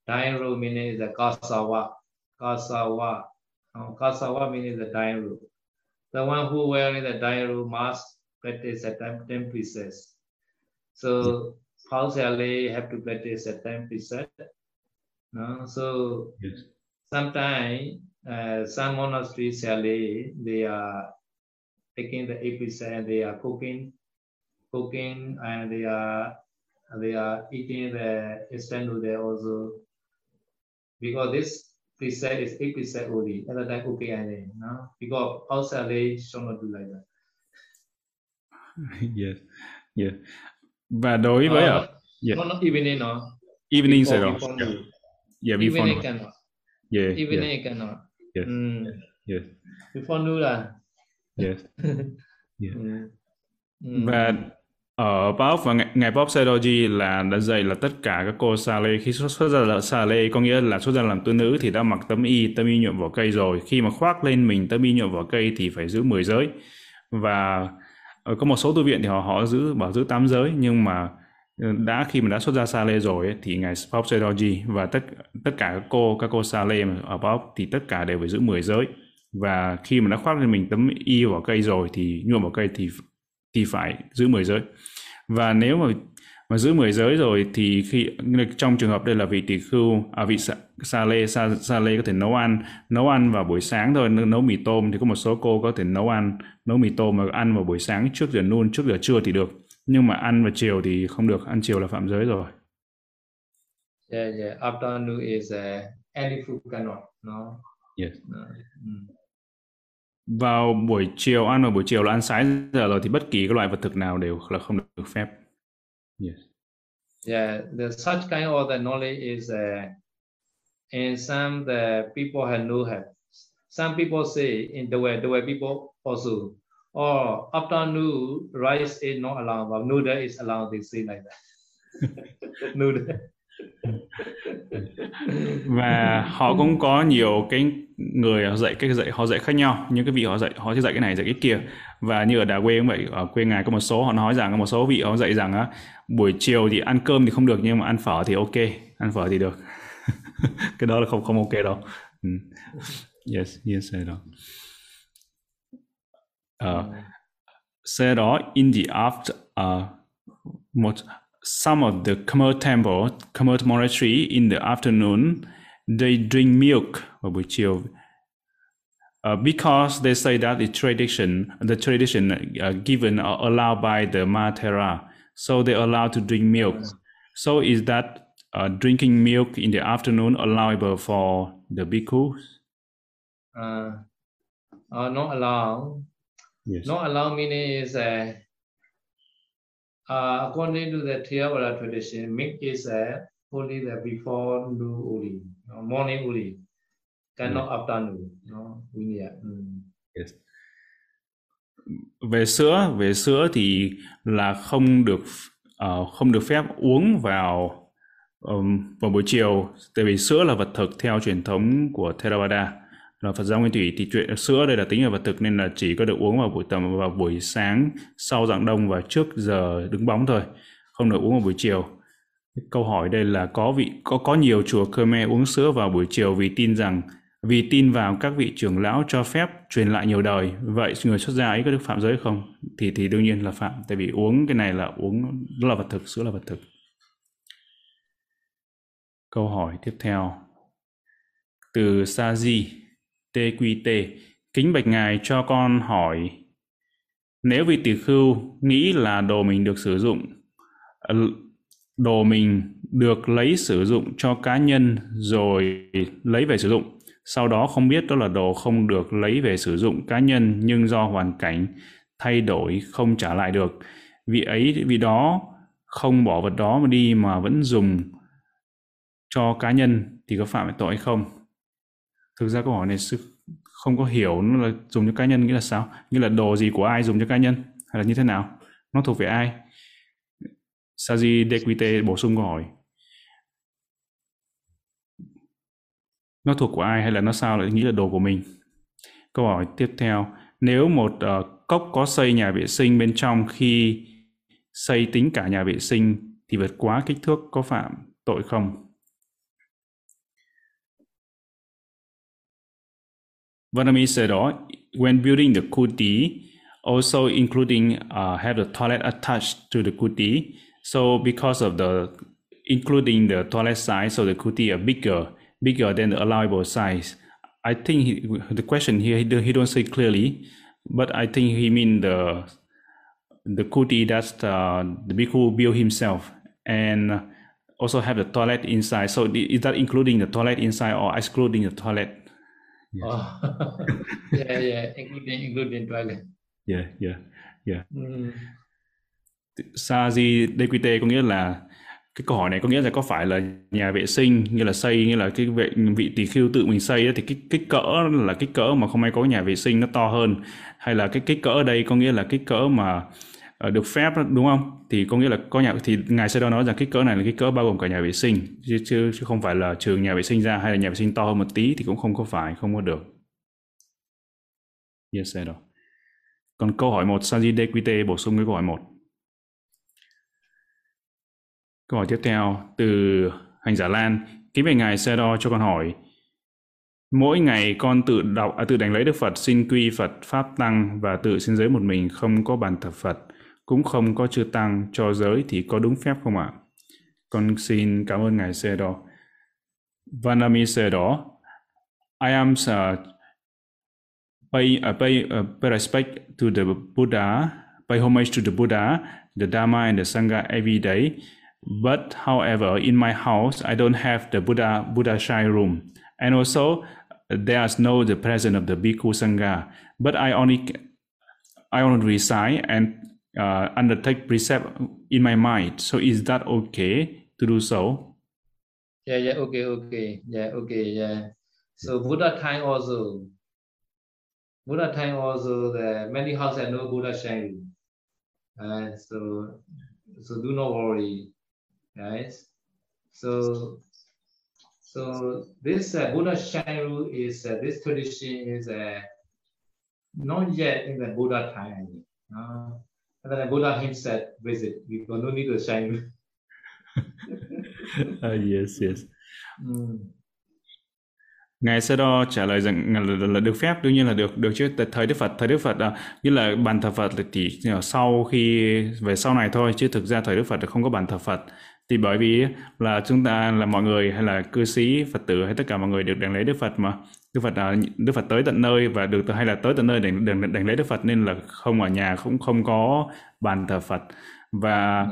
Dying robe meaning the kasawa. Kasawa. Uh, kasawa meaning the dying robe. The one who wearing the dying robe must practice at ten, 10 percent. So how shall they have to practice at 10 percent? No? So yes sometimes uh, some monasteries shall they are taking the 8 percent, they are cooking, cooking, and they are they are eating the instant noodle also. Because this percent is 8 percent only, other than cooking and then, no? Because outside they should not do like that. (laughs) yes yes và đối với ở Uh, yeah. No, not evening, no. evening Before- sẽ đó before yeah, yeah before Evening cannot. yeah yeah cannot. Yes. Mm. yes Before noon lah. Yes. (laughs) Yeah. Và ở Bob và ngài Bob Sedoji là đã dạy là tất cả các cô sa lê. Khi xuất, xuất ra là sa lê có nghĩa là xuất ra làm tư nữ thì đã mặc tấm y tấm y nhuộm vỏ cây rồi. Khi mà khoác lên mình tấm y nhuộm vỏ cây thì phải giữ 10 giới. Và ờ, có một số tu viện thì họ họ giữ bảo giữ 8 giới. Nhưng mà ờ, đã khi mà đã xuất ra sa lê rồi ấy, thì ngài Bob Sedoji và tất tất cả các cô các cô sa lê ở Bob thì tất cả đều phải giữ 10 giới và khi mà đã khoác lên mình tấm y vỏ cây rồi thì nhuộm vỏ cây thì thì phải giữ 10 giới. Và nếu mà mà giữ 10 giới rồi thì khi trong trường hợp đây là vị tỳ khưu à vị sa, sa lê sa, sa lê có thể nấu ăn nấu ăn vào buổi sáng thôi nấu mì tôm thì có một số cô có thể nấu ăn nấu mì tôm mà ăn vào buổi sáng trước giờ noon trước giờ trưa thì được. Nhưng mà ăn vào chiều thì không được ăn chiều là phạm giới rồi. Yeah yeah. Afternoon is uh, any food cannot no? Yes. Uh, mm vào buổi chiều ăn vào buổi chiều là ăn sáng giờ rồi thì bất kỳ các loại vật thực nào đều là không được phép. Yes. Yeah, the such kind of the knowledge is uh, in some the people have no have. Some people say in the way the way people also or afternoon rice is not allowed, but noodle is allowed. They say like that. (laughs) noodle và họ cũng có nhiều cái người dạy cái dạy họ dạy khác nhau. Những cái vị họ dạy họ sẽ dạy cái này dạy cái kia. Và như ở đà quê cũng vậy ở quê ngài có một số họ nói rằng có một số vị họ dạy rằng á buổi chiều thì ăn cơm thì không được nhưng mà ăn phở thì ok ăn phở thì được. (laughs) Cái đó là không không ok đâu. Ừ. yes yes đó. Ờ, uh, sau đó in the after uh, một some of the Khmer temple, Khmer monastery in the afternoon, they drink milk vào buổi chiều uh, because they say that the tradition, the tradition uh, given or allowed by the Matera, so they allow to drink milk. So is that uh, drinking milk in the afternoon allowable for the bhikkhus? Uh, uh, not allowed. Yes. Not allowed meaning is uh, Uh, according to the Theravada tradition, milk is uh, only the before noon only, no, morning only, cannot mm. afternoon. No, we mm. yes. Về sữa, về sữa thì là không được uh, không được phép uống vào um, vào buổi chiều, tại vì sữa là vật thực theo truyền thống của Theravada là Phật giáo Nguyên Thủy thì chuyện sữa đây là tính là vật thực nên là chỉ có được uống vào buổi tầm, vào buổi sáng sau dạng đông và trước giờ đứng bóng thôi, không được uống vào buổi chiều. Câu hỏi đây là có vị, có có nhiều chùa Khmer uống sữa vào buổi chiều vì tin rằng, vì tin vào các vị trưởng lão cho phép truyền lại nhiều đời. Vậy người xuất gia ấy có được phạm giới không? Thì thì đương nhiên là phạm, tại vì uống cái này là uống đó là vật thực, sữa là vật thực. Câu hỏi tiếp theo. Từ sa di TQT. Kính bạch ngài cho con hỏi, nếu vị tỷ khưu nghĩ là đồ mình được sử dụng đồ mình được lấy sử dụng cho cá nhân rồi lấy về sử dụng, sau đó không biết đó là đồ không được lấy về sử dụng cá nhân nhưng do hoàn cảnh thay đổi không trả lại được, vị ấy vì đó không bỏ vật đó mà đi mà vẫn dùng cho cá nhân thì có phạm tội hay không thực ra câu hỏi này sư không có hiểu nó là dùng cho cá nhân nghĩa là sao? Nghĩa là đồ gì của ai dùng cho cá nhân? Hay là như thế nào? Nó thuộc về ai? Saji Dequite bổ sung câu hỏi. Nó thuộc của ai hay là nó sao lại nghĩ là đồ của mình? Câu hỏi tiếp theo. Nếu một uh, cốc có xây nhà vệ sinh bên trong khi xây tính cả nhà vệ sinh thì vượt quá kích thước có phạm tội không? Vietnamese said, oh, when building the kuti, also including uh, have the toilet attached to the kuti. So because of the including the toilet size, so the kuti are bigger, bigger than the allowable size. I think he, the question here he, he don't say clearly, but I think he mean the the kuti that uh, the bhikkhu built himself and also have the toilet inside. So is that including the toilet inside or excluding the toilet? Yeah. Oh. (laughs) yeah, yeah, including including toilet. Yeah, yeah, yeah. Mm. Sa di DQT có nghĩa là cái câu hỏi này có nghĩa là có phải là nhà vệ sinh như là xây như là cái vị, vị tỷ khưu tự mình xây thì cái kích cỡ là kích cỡ mà không ai có nhà vệ sinh nó to hơn hay là cái kích cỡ ở đây có nghĩa là kích cỡ mà Ờ, được phép đúng không? Thì có nghĩa là có nhà thì ngài sẽ đó nói rằng kích cỡ này là kích cỡ bao gồm cả nhà vệ sinh chứ, chứ chứ không phải là trừ nhà vệ sinh ra hay là nhà vệ sinh to hơn một tí thì cũng không có phải không có được. Yes sir đó còn câu hỏi một Sanji dequite bổ sung với câu hỏi một. Câu hỏi tiếp theo từ hành giả Lan. Kính về ngài Sedo cho con hỏi Mỗi ngày con tự đọc à, tự đánh lấy Đức Phật, xin quy Phật, Pháp Tăng và tự xin giới một mình không có bàn thờ Phật, cũng không có chư Tăng cho giới thì có đúng phép không ạ? Con xin cảm ơn Ngài Sê Đo. Vanami Sê Đo, I am uh, pay, uh, pay, uh, pay respect to the Buddha, pay homage to the Buddha, the Dharma and the Sangha every day. But however, in my house, I don't have the Buddha Buddha Shai room. And also, there's no the presence of the bhikkhu sangha but i only i only recite and uh, undertake precept in my mind. So is that okay to do so? Yeah yeah okay okay. Yeah okay yeah. So buddha time also. Buddha time also the many houses have no buddha shrine uh, so so do not worry. Guys so So this uh, Buddha Shanru is uh, this tradition is uh, not yet in the Buddha time. Uh, and then the Buddha himself visit. We got no need to Shanru. (laughs) uh, yes, yes. Mm. Ngài Sơ Đo trả lời rằng là, là được phép đương nhiên là được được chứ thời Đức Phật thời Đức Phật à, như là bàn thờ Phật thì sau khi về sau này thôi chứ thực ra thời Đức Phật là không có bàn thờ Phật thì bởi vì là chúng ta là mọi người hay là cư sĩ phật tử hay tất cả mọi người được đảnh lễ đức phật mà đức phật là đức phật tới tận nơi và được hay là tới tận nơi để đảnh, đảnh lễ đức phật nên là không ở nhà cũng không có bàn thờ phật. Và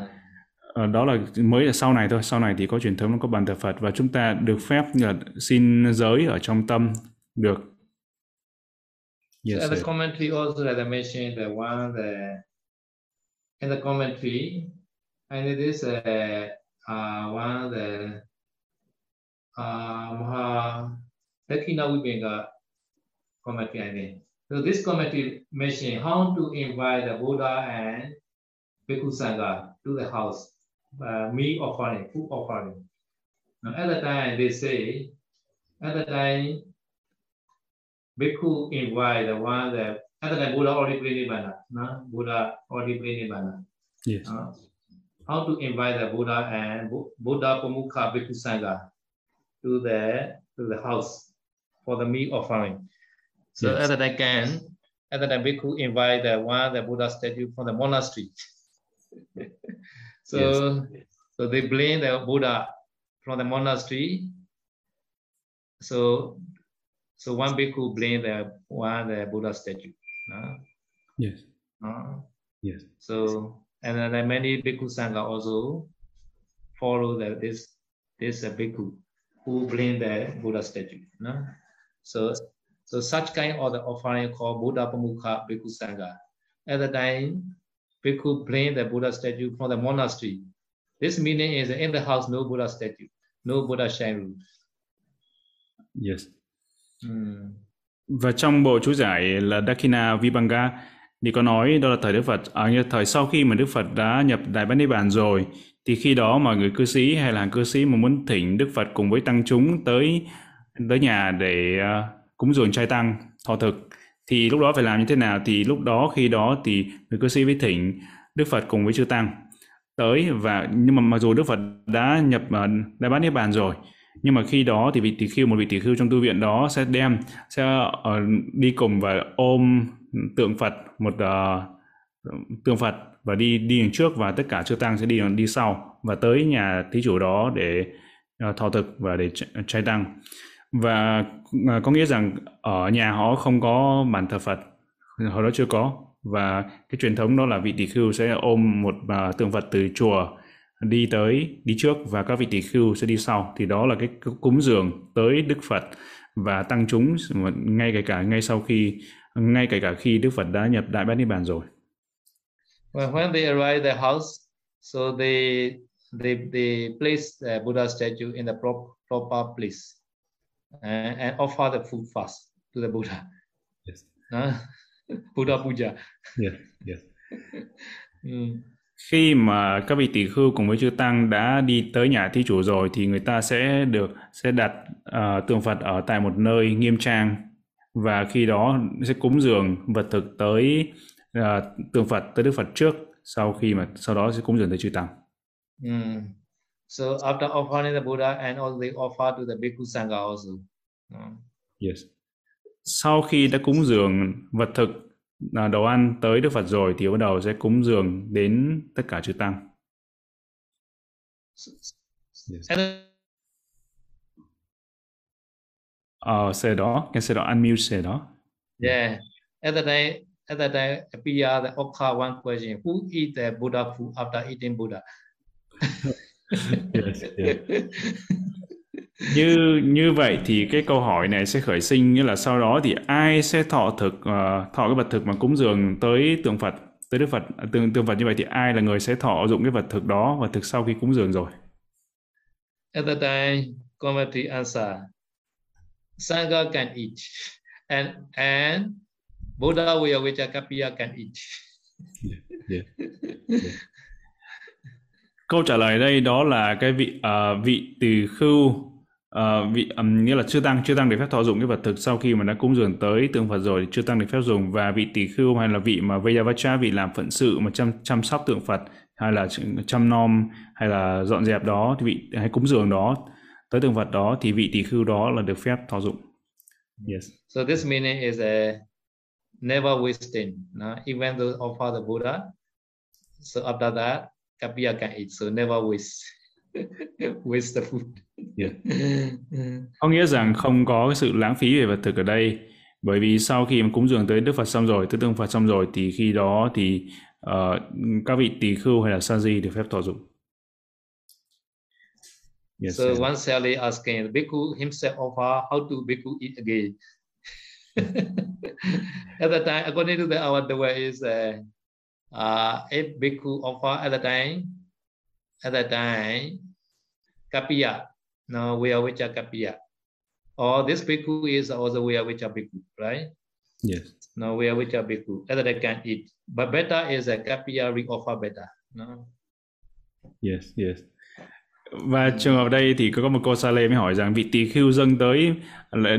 ờ, đó là mới là sau này thôi sau này thì có truyền thống nó có bàn thờ phật và chúng ta được phép là xin giới ở trong tâm được. Yes, so, the commentary also as I mentioned the one the in the commentary and it is a uh, one of the uh, Maha Dakina Vibhenga commentary, I mean. So this committee mentioning how to invite the Buddha and Bhikkhu Sangha to the house, uh, meat offering, food offering. Now, at the time, they say, at the time, Bhikkhu invite the one that, at the time, Buddha already played Nibbana, no? Buddha already played Nibbana. Yes. Uh, how to invite the Buddha and Buddha Pamukha Bhikkhu Sangha to the to the house for the meat offering. So yes. at that time, at that time, Bhikkhu invite the one the Buddha statue from the monastery. (laughs) so yes. so they bring the Buddha from the monastery. So so one bhikkhu bring the one the Buddha statue. Uh, yes. Uh, yes. So and then many bhikkhu sangha also follow the, this this uh, bhikkhu who bring the Buddha statue. No? So so such kind of the offering called Buddha Pamukha Bhikkhu Sangha. At the time, bhikkhu bring the Buddha statue from the monastery. This meaning is in the house no Buddha statue, no Buddha shrine. Yes. Hmm. Và trong bộ chú giải là Dakina Vibhanga thì có nói đó là thời Đức Phật à, thời sau khi mà Đức Phật đã nhập Đại Bát Niết Bàn rồi thì khi đó mà người cư sĩ hay là cư sĩ mà muốn thỉnh Đức Phật cùng với tăng chúng tới tới nhà để uh, cúng dường trai tăng thọ thực. Thì lúc đó phải làm như thế nào? Thì lúc đó khi đó thì người cư sĩ với thỉnh Đức Phật cùng với chư tăng tới và nhưng mà mặc dù Đức Phật đã nhập ờ, uh, Đại Bát Niết Bàn rồi nhưng mà khi đó thì vị tỷ khưu một vị tỷ khưu trong tu viện đó sẽ đem sẽ uh, đi cùng và ôm tượng Phật một uh, tượng Phật và đi đi đằng trước và tất cả chư tăng sẽ đi đi sau và tới nhà thí chủ đó để uh, thọ thực và để trai tăng và à, có nghĩa rằng ở nhà họ không có bàn thờ Phật hồi đó chưa có. Và cái truyền thống đó là vị tỷ khưu sẽ ôm một uh, tượng Phật từ chùa đi tới đi trước và các vị tỷ khưu sẽ đi sau. Thì đó là cái cúng dường tới Đức Phật và tăng chúng ngay kể cả ngay sau khi ngay kể cả khi Đức Phật đã nhập Đại Bát Niết Bàn rồi. Well, when they arrive the house, so they they they place the Buddha statue in the proper place and, and offer the food first to the Buddha. Yes. (laughs) Uh, Buddha puja. Yes. Yes. (laughs) Mm. khi mà các vị tỷ khưu cùng với chư tăng đã đi tới nhà thí chủ rồi thì người ta sẽ được sẽ đặt uh, tượng Phật ở tại một nơi nghiêm trang và khi đó sẽ cúng dường vật thực tới uh, tượng Phật tới Đức Phật trước sau khi mà sau đó sẽ cúng dường tới chư tăng. Mm. So after offering the Buddha and also they offer to the Bhikkhu Sangha also. Yes. Sau khi đã cúng dường vật thực à, đồ ăn tới Đức Phật rồi thì bắt đầu sẽ cúng dường đến tất cả chư tăng. Yes. Ờ, xe đó, cái xe đó unmute xe đó. yeah, at that time, at that time, appear the occur one question: Who eat the Buddha food after eating Buddha? (laughs) Yes, yes. Như như vậy thì cái câu hỏi này sẽ khởi sinh như là sau đó thì ai sẽ thọ thực ờ, thọ cái vật thực mà cúng dường tới tượng Phật tới Đức Phật tượng tượng Phật như vậy thì ai là người sẽ thọ dụng cái vật thực đó vật thực sau khi cúng dường rồi. At that time, committee answer: Sangha can eat, and and Buddha Vijayavijaya can eat. Yeah. (laughs) Câu trả lời đây đó là cái vị uh, vị tỳ khưu Uh, vị um, nghĩa là chưa tăng chưa tăng được phép thọ dụng cái vật thực sau khi mà đã cúng dường tới tượng Phật rồi thì chưa tăng được phép dùng và vị tỳ khưu hay là vị mà Vajavacha vị làm phận sự mà chăm chăm sóc tượng Phật hay là chăm nom hay là dọn dẹp đó thì vị hay cúng dường đó tới tượng Phật đó thì vị tỳ khưu đó là được phép thọ dụng. Yes. So this meaning is a never wasting. No? Even though offer the Buddha, so after that, Eat. So never waste (laughs) waste the food. Yeah. (laughs) Có nghĩa rằng không có sự lãng phí về vật thực ở đây bởi vì sau khi mà cúng dường tới Đức Phật xong rồi, tới tượng Phật xong rồi thì khi đó thì ờ, các vị tỳ khưu hay là sa di được phép thọ dụng. Yes. so yes. one Sally asking, bhikkhu himself offer, how to bhikkhu eat again? (laughs) at the time, according to the our the way is uh, uh, if bhikkhu offer at the time, at the time, kapiya, no, we are which are kapiya. Or this bhikkhu is also we are which are bhikkhu, right? Yes. No, we are which are bhikkhu. At that can eat. But better is a kapiya re offer better. No. Yes, yes. Và trường hợp đây thì có một cô sa lê mới hỏi rằng vị tỳ khưu dâng tới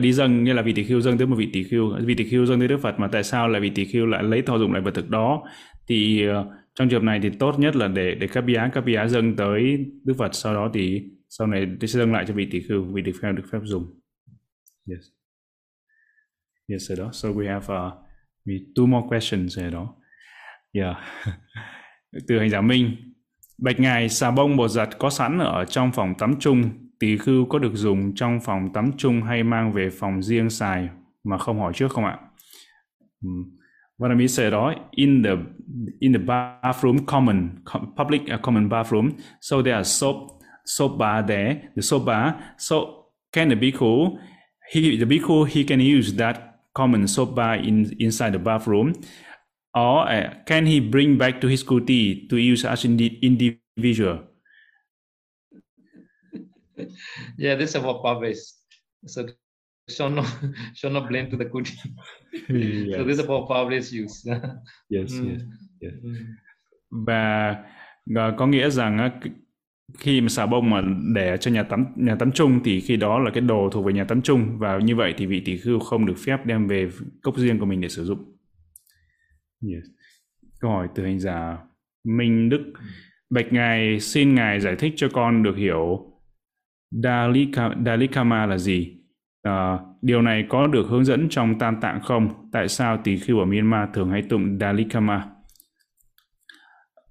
đi dâng như là vị tỳ khưu dâng tới một vị tỳ khưu, vị tỳ khưu dâng tới Đức Phật mà tại sao lại vị tỳ khưu lại lấy thọ dụng lại vật thực đó? Thì ờ, trong trường hợp này thì tốt nhất là để để các bia các bia dâng tới Đức Phật sau đó thì sau này sẽ dâng lại cho vị tỷ khưu, vị được phép được phép dùng. Yes. Yes, sir đó. So we have uh, we two more questions here đó. Yeah. (laughs) Từ hành giả Minh, Bạch Ngài, xà bông bột giặt có sẵn ở trong phòng tắm chung, tỷ khưu có được dùng trong phòng tắm chung hay mang về phòng riêng xài mà không hỏi trước không ạ? Um, what I mean say đó, in the in the bathroom common public uh, common bathroom, so there are soap soap bar there, the soap bar. So can the bhikkhu, he the bhikkhu he can use that common soap bar in inside the bathroom, or uh, can he bring back to his kuti to use as indi- individual? (laughs) Yeah, this is about is So shall not shall not blame to the good. (laughs) yes. So this is about publish use. yes, Mm. yes. yes. Mm. và có nghĩa rằng k- khi mà xà bông mà để cho nhà tắm nhà tắm chung thì khi đó là cái đồ thuộc về nhà tắm chung và như vậy thì vị tỷ khưu không được phép đem về cốc riêng của mình để sử dụng. Yes. Câu hỏi từ hành giả Minh Đức Bạch Ngài xin Ngài giải thích cho con được hiểu Dalika, Dalikama là gì? Ờ, điều này có được hướng dẫn trong Tam Tạng không? Tại sao tỳ khưu ở Myanmar thường hay tụng Dalikama?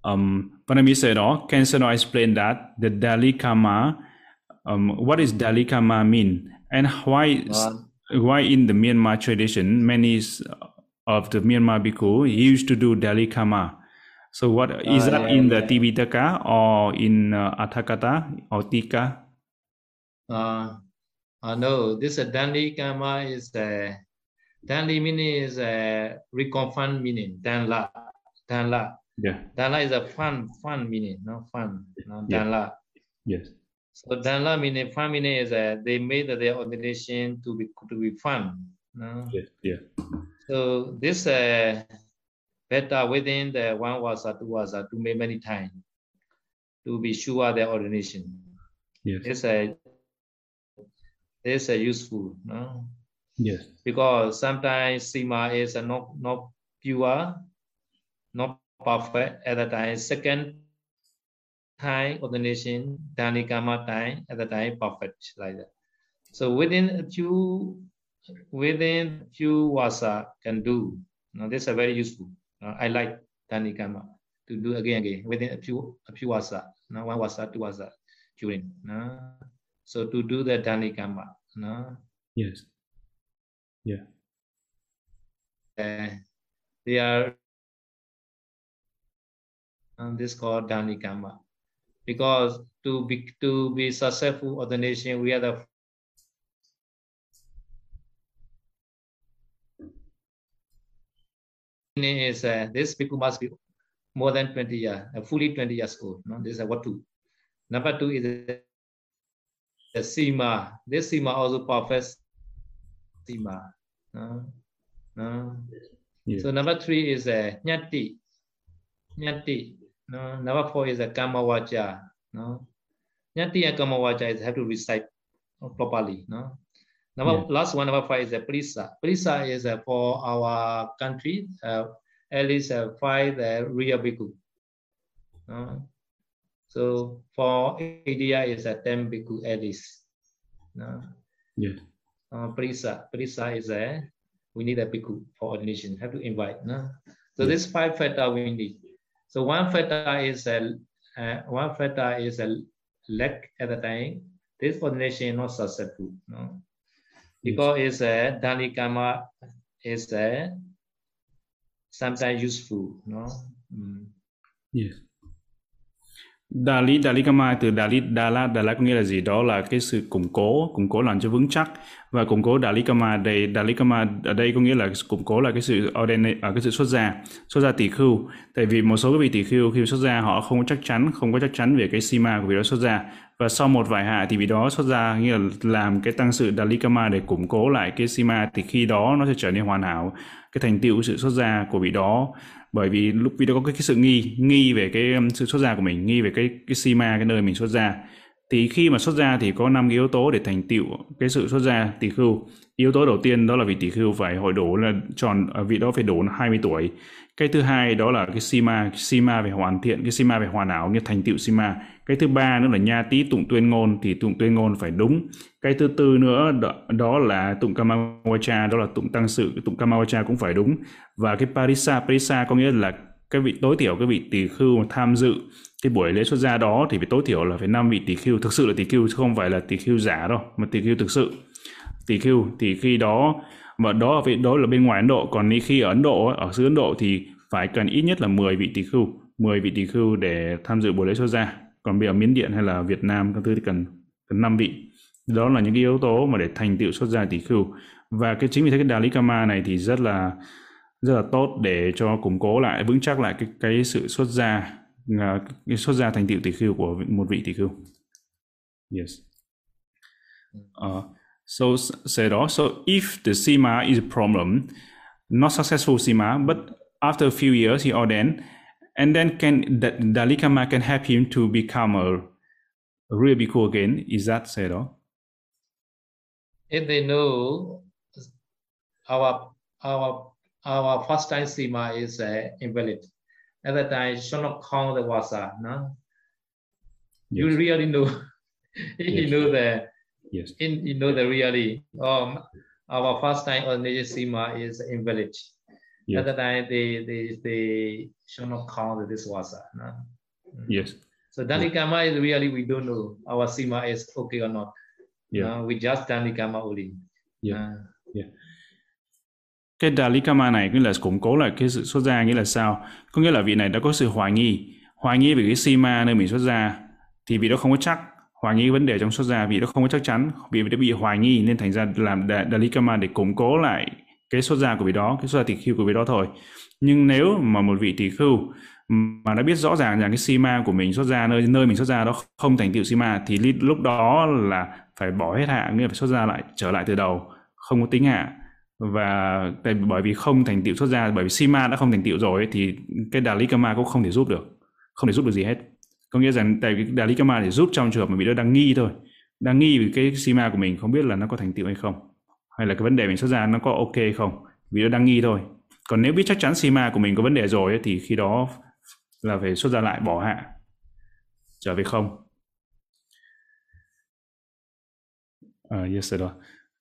Um, Vanami said, oh, can Sano explain that? The Dalikama, um, what is Dalikama mean? And why, One. why in the Myanmar tradition, many of the Myanmar bhikkhu used to do Dalikama? So what is Ah, that yeah, in the yeah. Tipitaka or in uh, Athakata or Tika? Uh, uh, no, this uh, Danli Kama is uh, Danli meaning is uh, reconfirm meaning. Danla, Danla, Yeah, Danla is a fun, fun meaning, no fun, no Yeah. Danla. yes. So Danla meaning fun meaning is uh, they made their ordination to be to be fun. No? Yes, yeah. So this uh, better within the one wasa, two wasa to make many times to be sure their ordination. Yes. It's a it's a useful, no? Yes. Because sometimes sima is a not not pure, not perfect at the time. Second time ordination, Dhanikama time at the time perfect like that. So within a few within few wasa can do. Now this is very useful. Uh, I like Dhanikama to do again again within a few a few wasa. Now one wasa, two wasa during. No? So to do the Dhanikama. No? Yes. Yeah. Uh, they are and this called Dhanikama. Because to be to be successful ordination, we are the is uh, this people must be more than 20 years, uh, fully 20 years old. No? This is what two. Number two is the, Sima. This Sima also perfect Sima. No? No? Yeah. So number three is a uh, Nyati. Nyati. No? Number four is a Kamawacha. No? Nyati and Kamawacha is have to recite properly. No? Number Yeah. last one, number five is a Prisa. Prisa is uh, for our country, uh, at least uh, five uh, real bhikkhu. Uh, so for India is a ten bhikkhu at least. Uh, Yes. uh, Prisa, Prisa is a we need a bhikkhu for ordination. Have to invite. No? So Yeah. this five factor we need. So one factor is a uh, one factor is a lack at the time. This ordination is not successful. No? because it's a dhanikama is a sometimes useful no Mm. Yes. Đà lý, Đà Kama từ dalit dala dala có nghĩa là gì? Đó là cái sự củng cố, củng cố làm cho vững chắc và củng cố Đà Kama đây, Đà Kama ở đây có nghĩa là củng cố là cái sự ordinate ở à, cái sự xuất gia, xuất gia tỷ khưu. Tại vì một số cái vị tỷ khưu khi xuất gia họ không có chắc chắn, không có chắc chắn về cái sima của vị đó xuất gia và sau một vài hạ thì vị đó xuất gia nghĩa là làm cái tăng sự Đà Kama để củng cố lại cái sima thì khi đó nó sẽ trở nên hoàn hảo cái thành tựu sự xuất gia của vị đó bởi vì lúc video có cái, cái sự nghi nghi về cái um, sự xuất gia của mình nghi về cái cái sima cái nơi mình xuất gia thì khi mà xuất gia thì có năm cái yếu tố để thành tựu cái sự xuất gia tỷ khưu. Yếu tố đầu tiên đó là vị tỷ khưu phải hội đủ là tròn à, vị đó phải đủ 20 tuổi. Cái thứ hai đó là cái sima sima phải hoàn thiện cái sima phải hoàn hảo như thành tựu sima cái thứ ba nữa là nha tí tụng tuyên ngôn thì tụng tuyên ngôn phải đúng. Cái thứ tư nữa đó, đó là tụng kamawacha đó là tụng tăng sự tụng kamawacha cũng phải đúng. Và cái parisa parisa có nghĩa là cái vị tối thiểu cái vị tỳ khưu mà tham dự. Cái buổi lễ xuất gia đó thì phải tối thiểu là phải năm vị tỳ khưu. Thực sự là tỳ khưu chứ không phải là tỳ khưu giả đâu mà tỳ khưu thực sự. Tỳ khưu thì khi đó mà đó ở đó là bên ngoài Ấn Độ. Còn khi ở Ấn Độ ở xứ Ấn Độ thì phải cần ít nhất là 10 vị tỳ khưu 10 vị tỳ khưu để tham dự buổi lễ xuất gia còn bây giờ Miến Điện hay là Việt Nam các thứ thì cần cần 5 vị. Đó là những cái yếu tố mà để thành tựu xuất gia tỷ khưu. Và cái chính vì thế cái Đà Lý Kama này thì rất là rất là tốt để cho củng cố lại vững chắc lại cái cái sự xuất gia à, cái xuất gia thành tựu tỷ khưu của một vị tỷ khưu. Yes. Uh, so đó. So if the sima is a problem not successful sima but after a few years he ordained and then can the Dalai Lama can help him to become a, a real bhikkhu again. Is that said all if they know our our our first time sima is uh, invalid. At that time should not count the wasa no? You Yes. really know. (laughs) You Yes. know the yes. in you know the really um our first time ordination sima is invalid Yes. at that time they they they should not count this wasa no? Yes. So danikama is really we don't know our sima is okay or not. Yeah. No, we just danikama only. Yeah. Uh, cái Dalikama này nghĩa là củng cố lại cái sự xuất gia nghĩa là sao? Có nghĩa là vị này đã có sự hoài nghi. Hoài nghi về cái sima nơi mình xuất gia thì vị đó không có chắc. Hoài nghi vấn đề trong xuất gia vị đó không có chắc chắn. Vì đã bị hoài nghi nên thành ra làm Da- Dalikama để củng cố lại cái xuất gia của vị đó, cái xuất gia tỷ khưu của vị đó thôi. Nhưng nếu mà một vị tỷ khưu mà đã biết rõ ràng rằng cái sima của mình xuất gia nơi nơi mình xuất gia đó không thành tựu sima thì lúc đó là phải bỏ hết hạ, nghĩa là phải xuất gia lại, trở lại từ đầu, không có tính hạ. Và tại bởi vì không thành tựu xuất gia bởi vì Sima đã không thành tựu rồi thì cái dali Kama cũng không thể giúp được, không thể giúp được gì hết. Có nghĩa rằng tại vì Dalai Kama để giúp trong trường hợp mà bị đó đang nghi thôi, đang nghi vì cái Sima của mình không biết là nó có thành tựu hay không hay là cái vấn đề mình xuất ra nó có ok hay không? Vì nó đang nghi thôi. Còn nếu biết chắc chắn Sima của mình có vấn đề rồi ấy, thì khi đó là phải xuất ra lại bỏ hạ. Trở về không? Uh, yes sir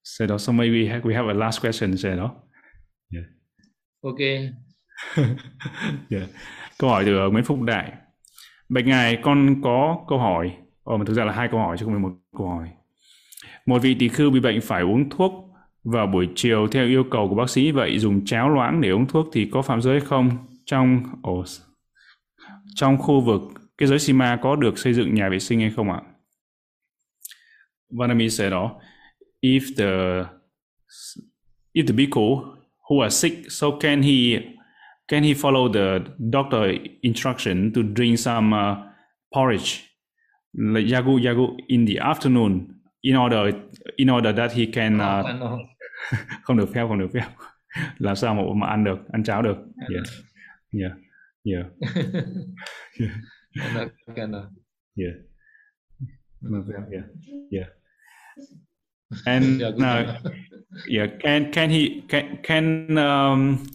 sir so maybe we have, we have a last question sir đó. Yeah. okay (laughs) yeah. câu hỏi từ Nguyễn Phúc Đại. Bạch Ngài con có câu hỏi Ồ, mà thực ra là hai câu hỏi chứ không phải một câu hỏi. Một vị tỳ khưu bị bệnh phải uống thuốc vào buổi chiều theo yêu cầu của bác sĩ vậy dùng cháo loãng để uống thuốc thì có phạm giới không? Trong ồ, trong khu vực cái giới Sima có được xây dựng nhà vệ sinh hay không ạ? Vâng, Vanami said, đó. If the if the bhikkhu who are sick, so can he can he follow the doctor instruction to drink some uh, porridge, like yagu yagu in the afternoon in order in order that he can uh, (laughs) không được phép không được phép. Làm sao mà mà ăn được ăn cháo được? Yeah. yeah. Yeah. Yeah. Yeah yeah. Yeah. And now yeah can can he can can um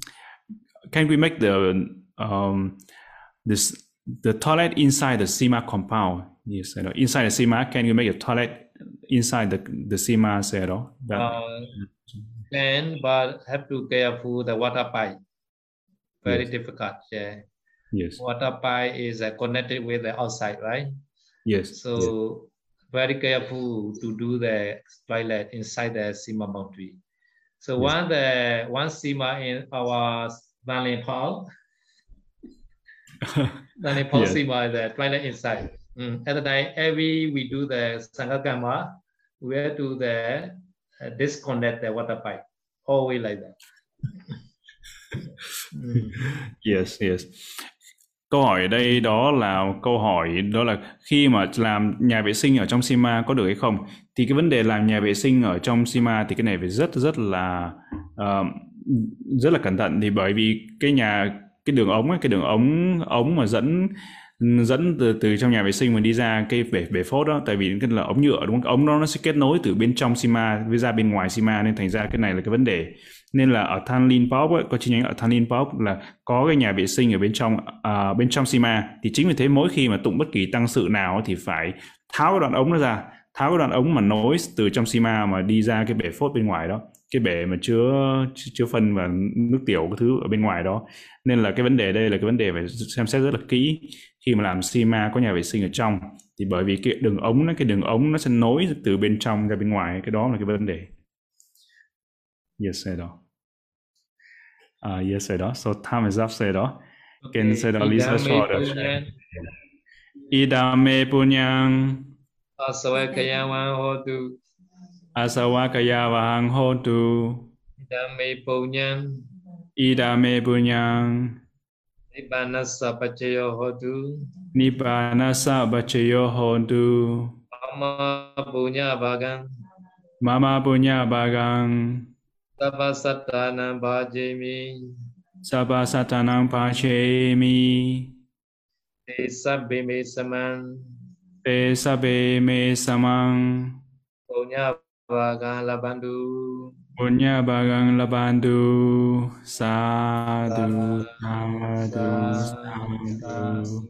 can we make the um this the toilet inside the sima compound? Yes I know. inside the sima can you make a toilet inside the the sima zero that uh, can but have to careful the water pipe very Yes. difficult yeah yes water pipe is uh, connected with the outside right yes so yes. very careful to do the toilet inside the sima boundary so Yes. one the one sima in our Valley Paul (laughs) Valley Paul Yes. sima the toilet inside Mm. At the time, every we do the Sangakama, we have to the uh, disconnect the water pipe, always like that. (laughs) Yes yes câu hỏi ở đây đó là câu hỏi đó là khi mà làm nhà vệ sinh ở trong Sima có được hay không thì cái vấn đề làm nhà vệ sinh ở trong Sima thì cái này phải rất rất là uh, rất là cẩn thận thì bởi vì cái nhà cái đường ống ấy, cái đường ống ống mà dẫn dẫn từ từ trong nhà vệ sinh mà đi ra cái bể bể phốt đó. Tại vì cái là ống nhựa đúng không? Cái ống đó nó sẽ kết nối từ bên trong Sima với ra bên ngoài Sima nên thành ra cái này là cái vấn đề. Nên là ở Thanlin Pop ấy, có chi nhánh ở Thanlin Pop là có cái nhà vệ sinh ở bên trong à, bên trong Sima. Thì chính vì thế mỗi khi mà tụng bất kỳ tăng sự nào thì phải tháo cái đoạn ống nó ra. Tháo cái đoạn ống mà nối từ trong Sima mà đi ra cái bể phốt bên ngoài đó. Cái bể mà chứa chứa phân và nước tiểu cái thứ ở bên ngoài đó. Nên là cái vấn đề đây là cái vấn đề phải xem xét rất là kỹ khi mà làm Sima có nhà vệ sinh ở trong thì bởi vì cái đường ống nó cái đường ống nó sẽ nối từ bên trong ra bên ngoài cái đó là cái vấn đề. Yes say đó. À yes say đó. So time is up say đó. Can say the Lisa shorter. idame punyang. Asawakayama hotu, asawakaya vahang hotu idame punyan, idame punyang nibbanasa pachayo hotu, nibbanasa bachayo hotu mama punya bagan, mama punya bagang sabasatana bhajemi, sabba satanang pachemi te sabbe me saman, te sabe me samang punya bagan labandu, punya bagang labandu sadu sadu sadu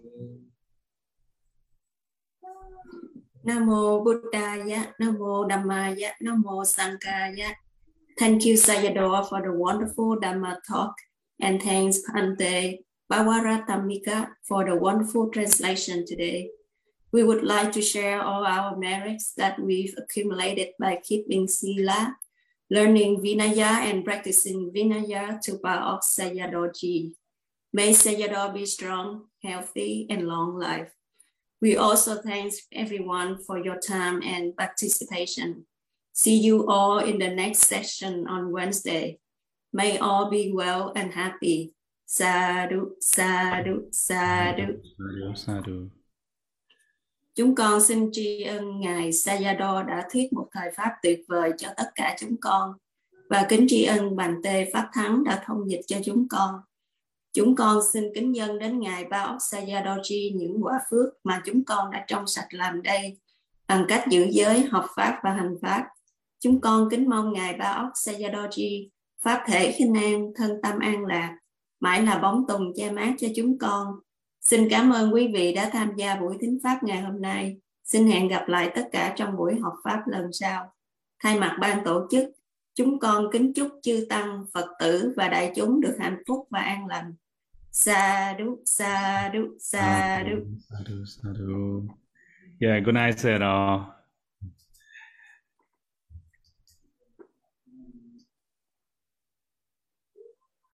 Nam mô Buddhaya, Nam mô Dhammaya, Nam mô Sanghaya. Thank you, Sayadaw, for the wonderful Dhamma talk, and thanks Pante Bhavaratamika for the wonderful translation today. We would like to share all our merits that we've accumulated by keeping Sila, learning Vinaya, and practicing Vinaya to power of May Sayadaw be strong, healthy, and long life. We also thank everyone for your time and participation. See you all in the next session on Wednesday. May all be well and happy. Sadhu, sadhu, sadhu. sadu sadu Chúng con xin tri ân Ngài Sayadaw đã thuyết một thời Pháp tuyệt vời cho tất cả chúng con. và kính tri ân bàn tê Pháp Thắng đã thông dịch cho chúng con. Chúng con xin kính dân đến Ngài Ba Ốc Sayadoji những quả phước mà chúng con đã trong sạch làm đây bằng cách giữ giới, học Pháp và hành Pháp. Chúng con kính mong Ngài Ba Ốc Sayadoji, Pháp thể khinh an, thân tâm an lạc, mãi là bóng tùng che mát cho chúng con. Xin cảm ơn quý vị đã tham gia buổi thính Pháp ngày hôm nay. Xin hẹn gặp lại tất cả trong buổi học Pháp lần sau. Thay mặt ban tổ chức, chúng con kính chúc chư Tăng, Phật tử và đại chúng được hạnh phúc và an lành. Sa đu, sa đu, sa đu. Sadhu, sadhu. Yeah, good night, sir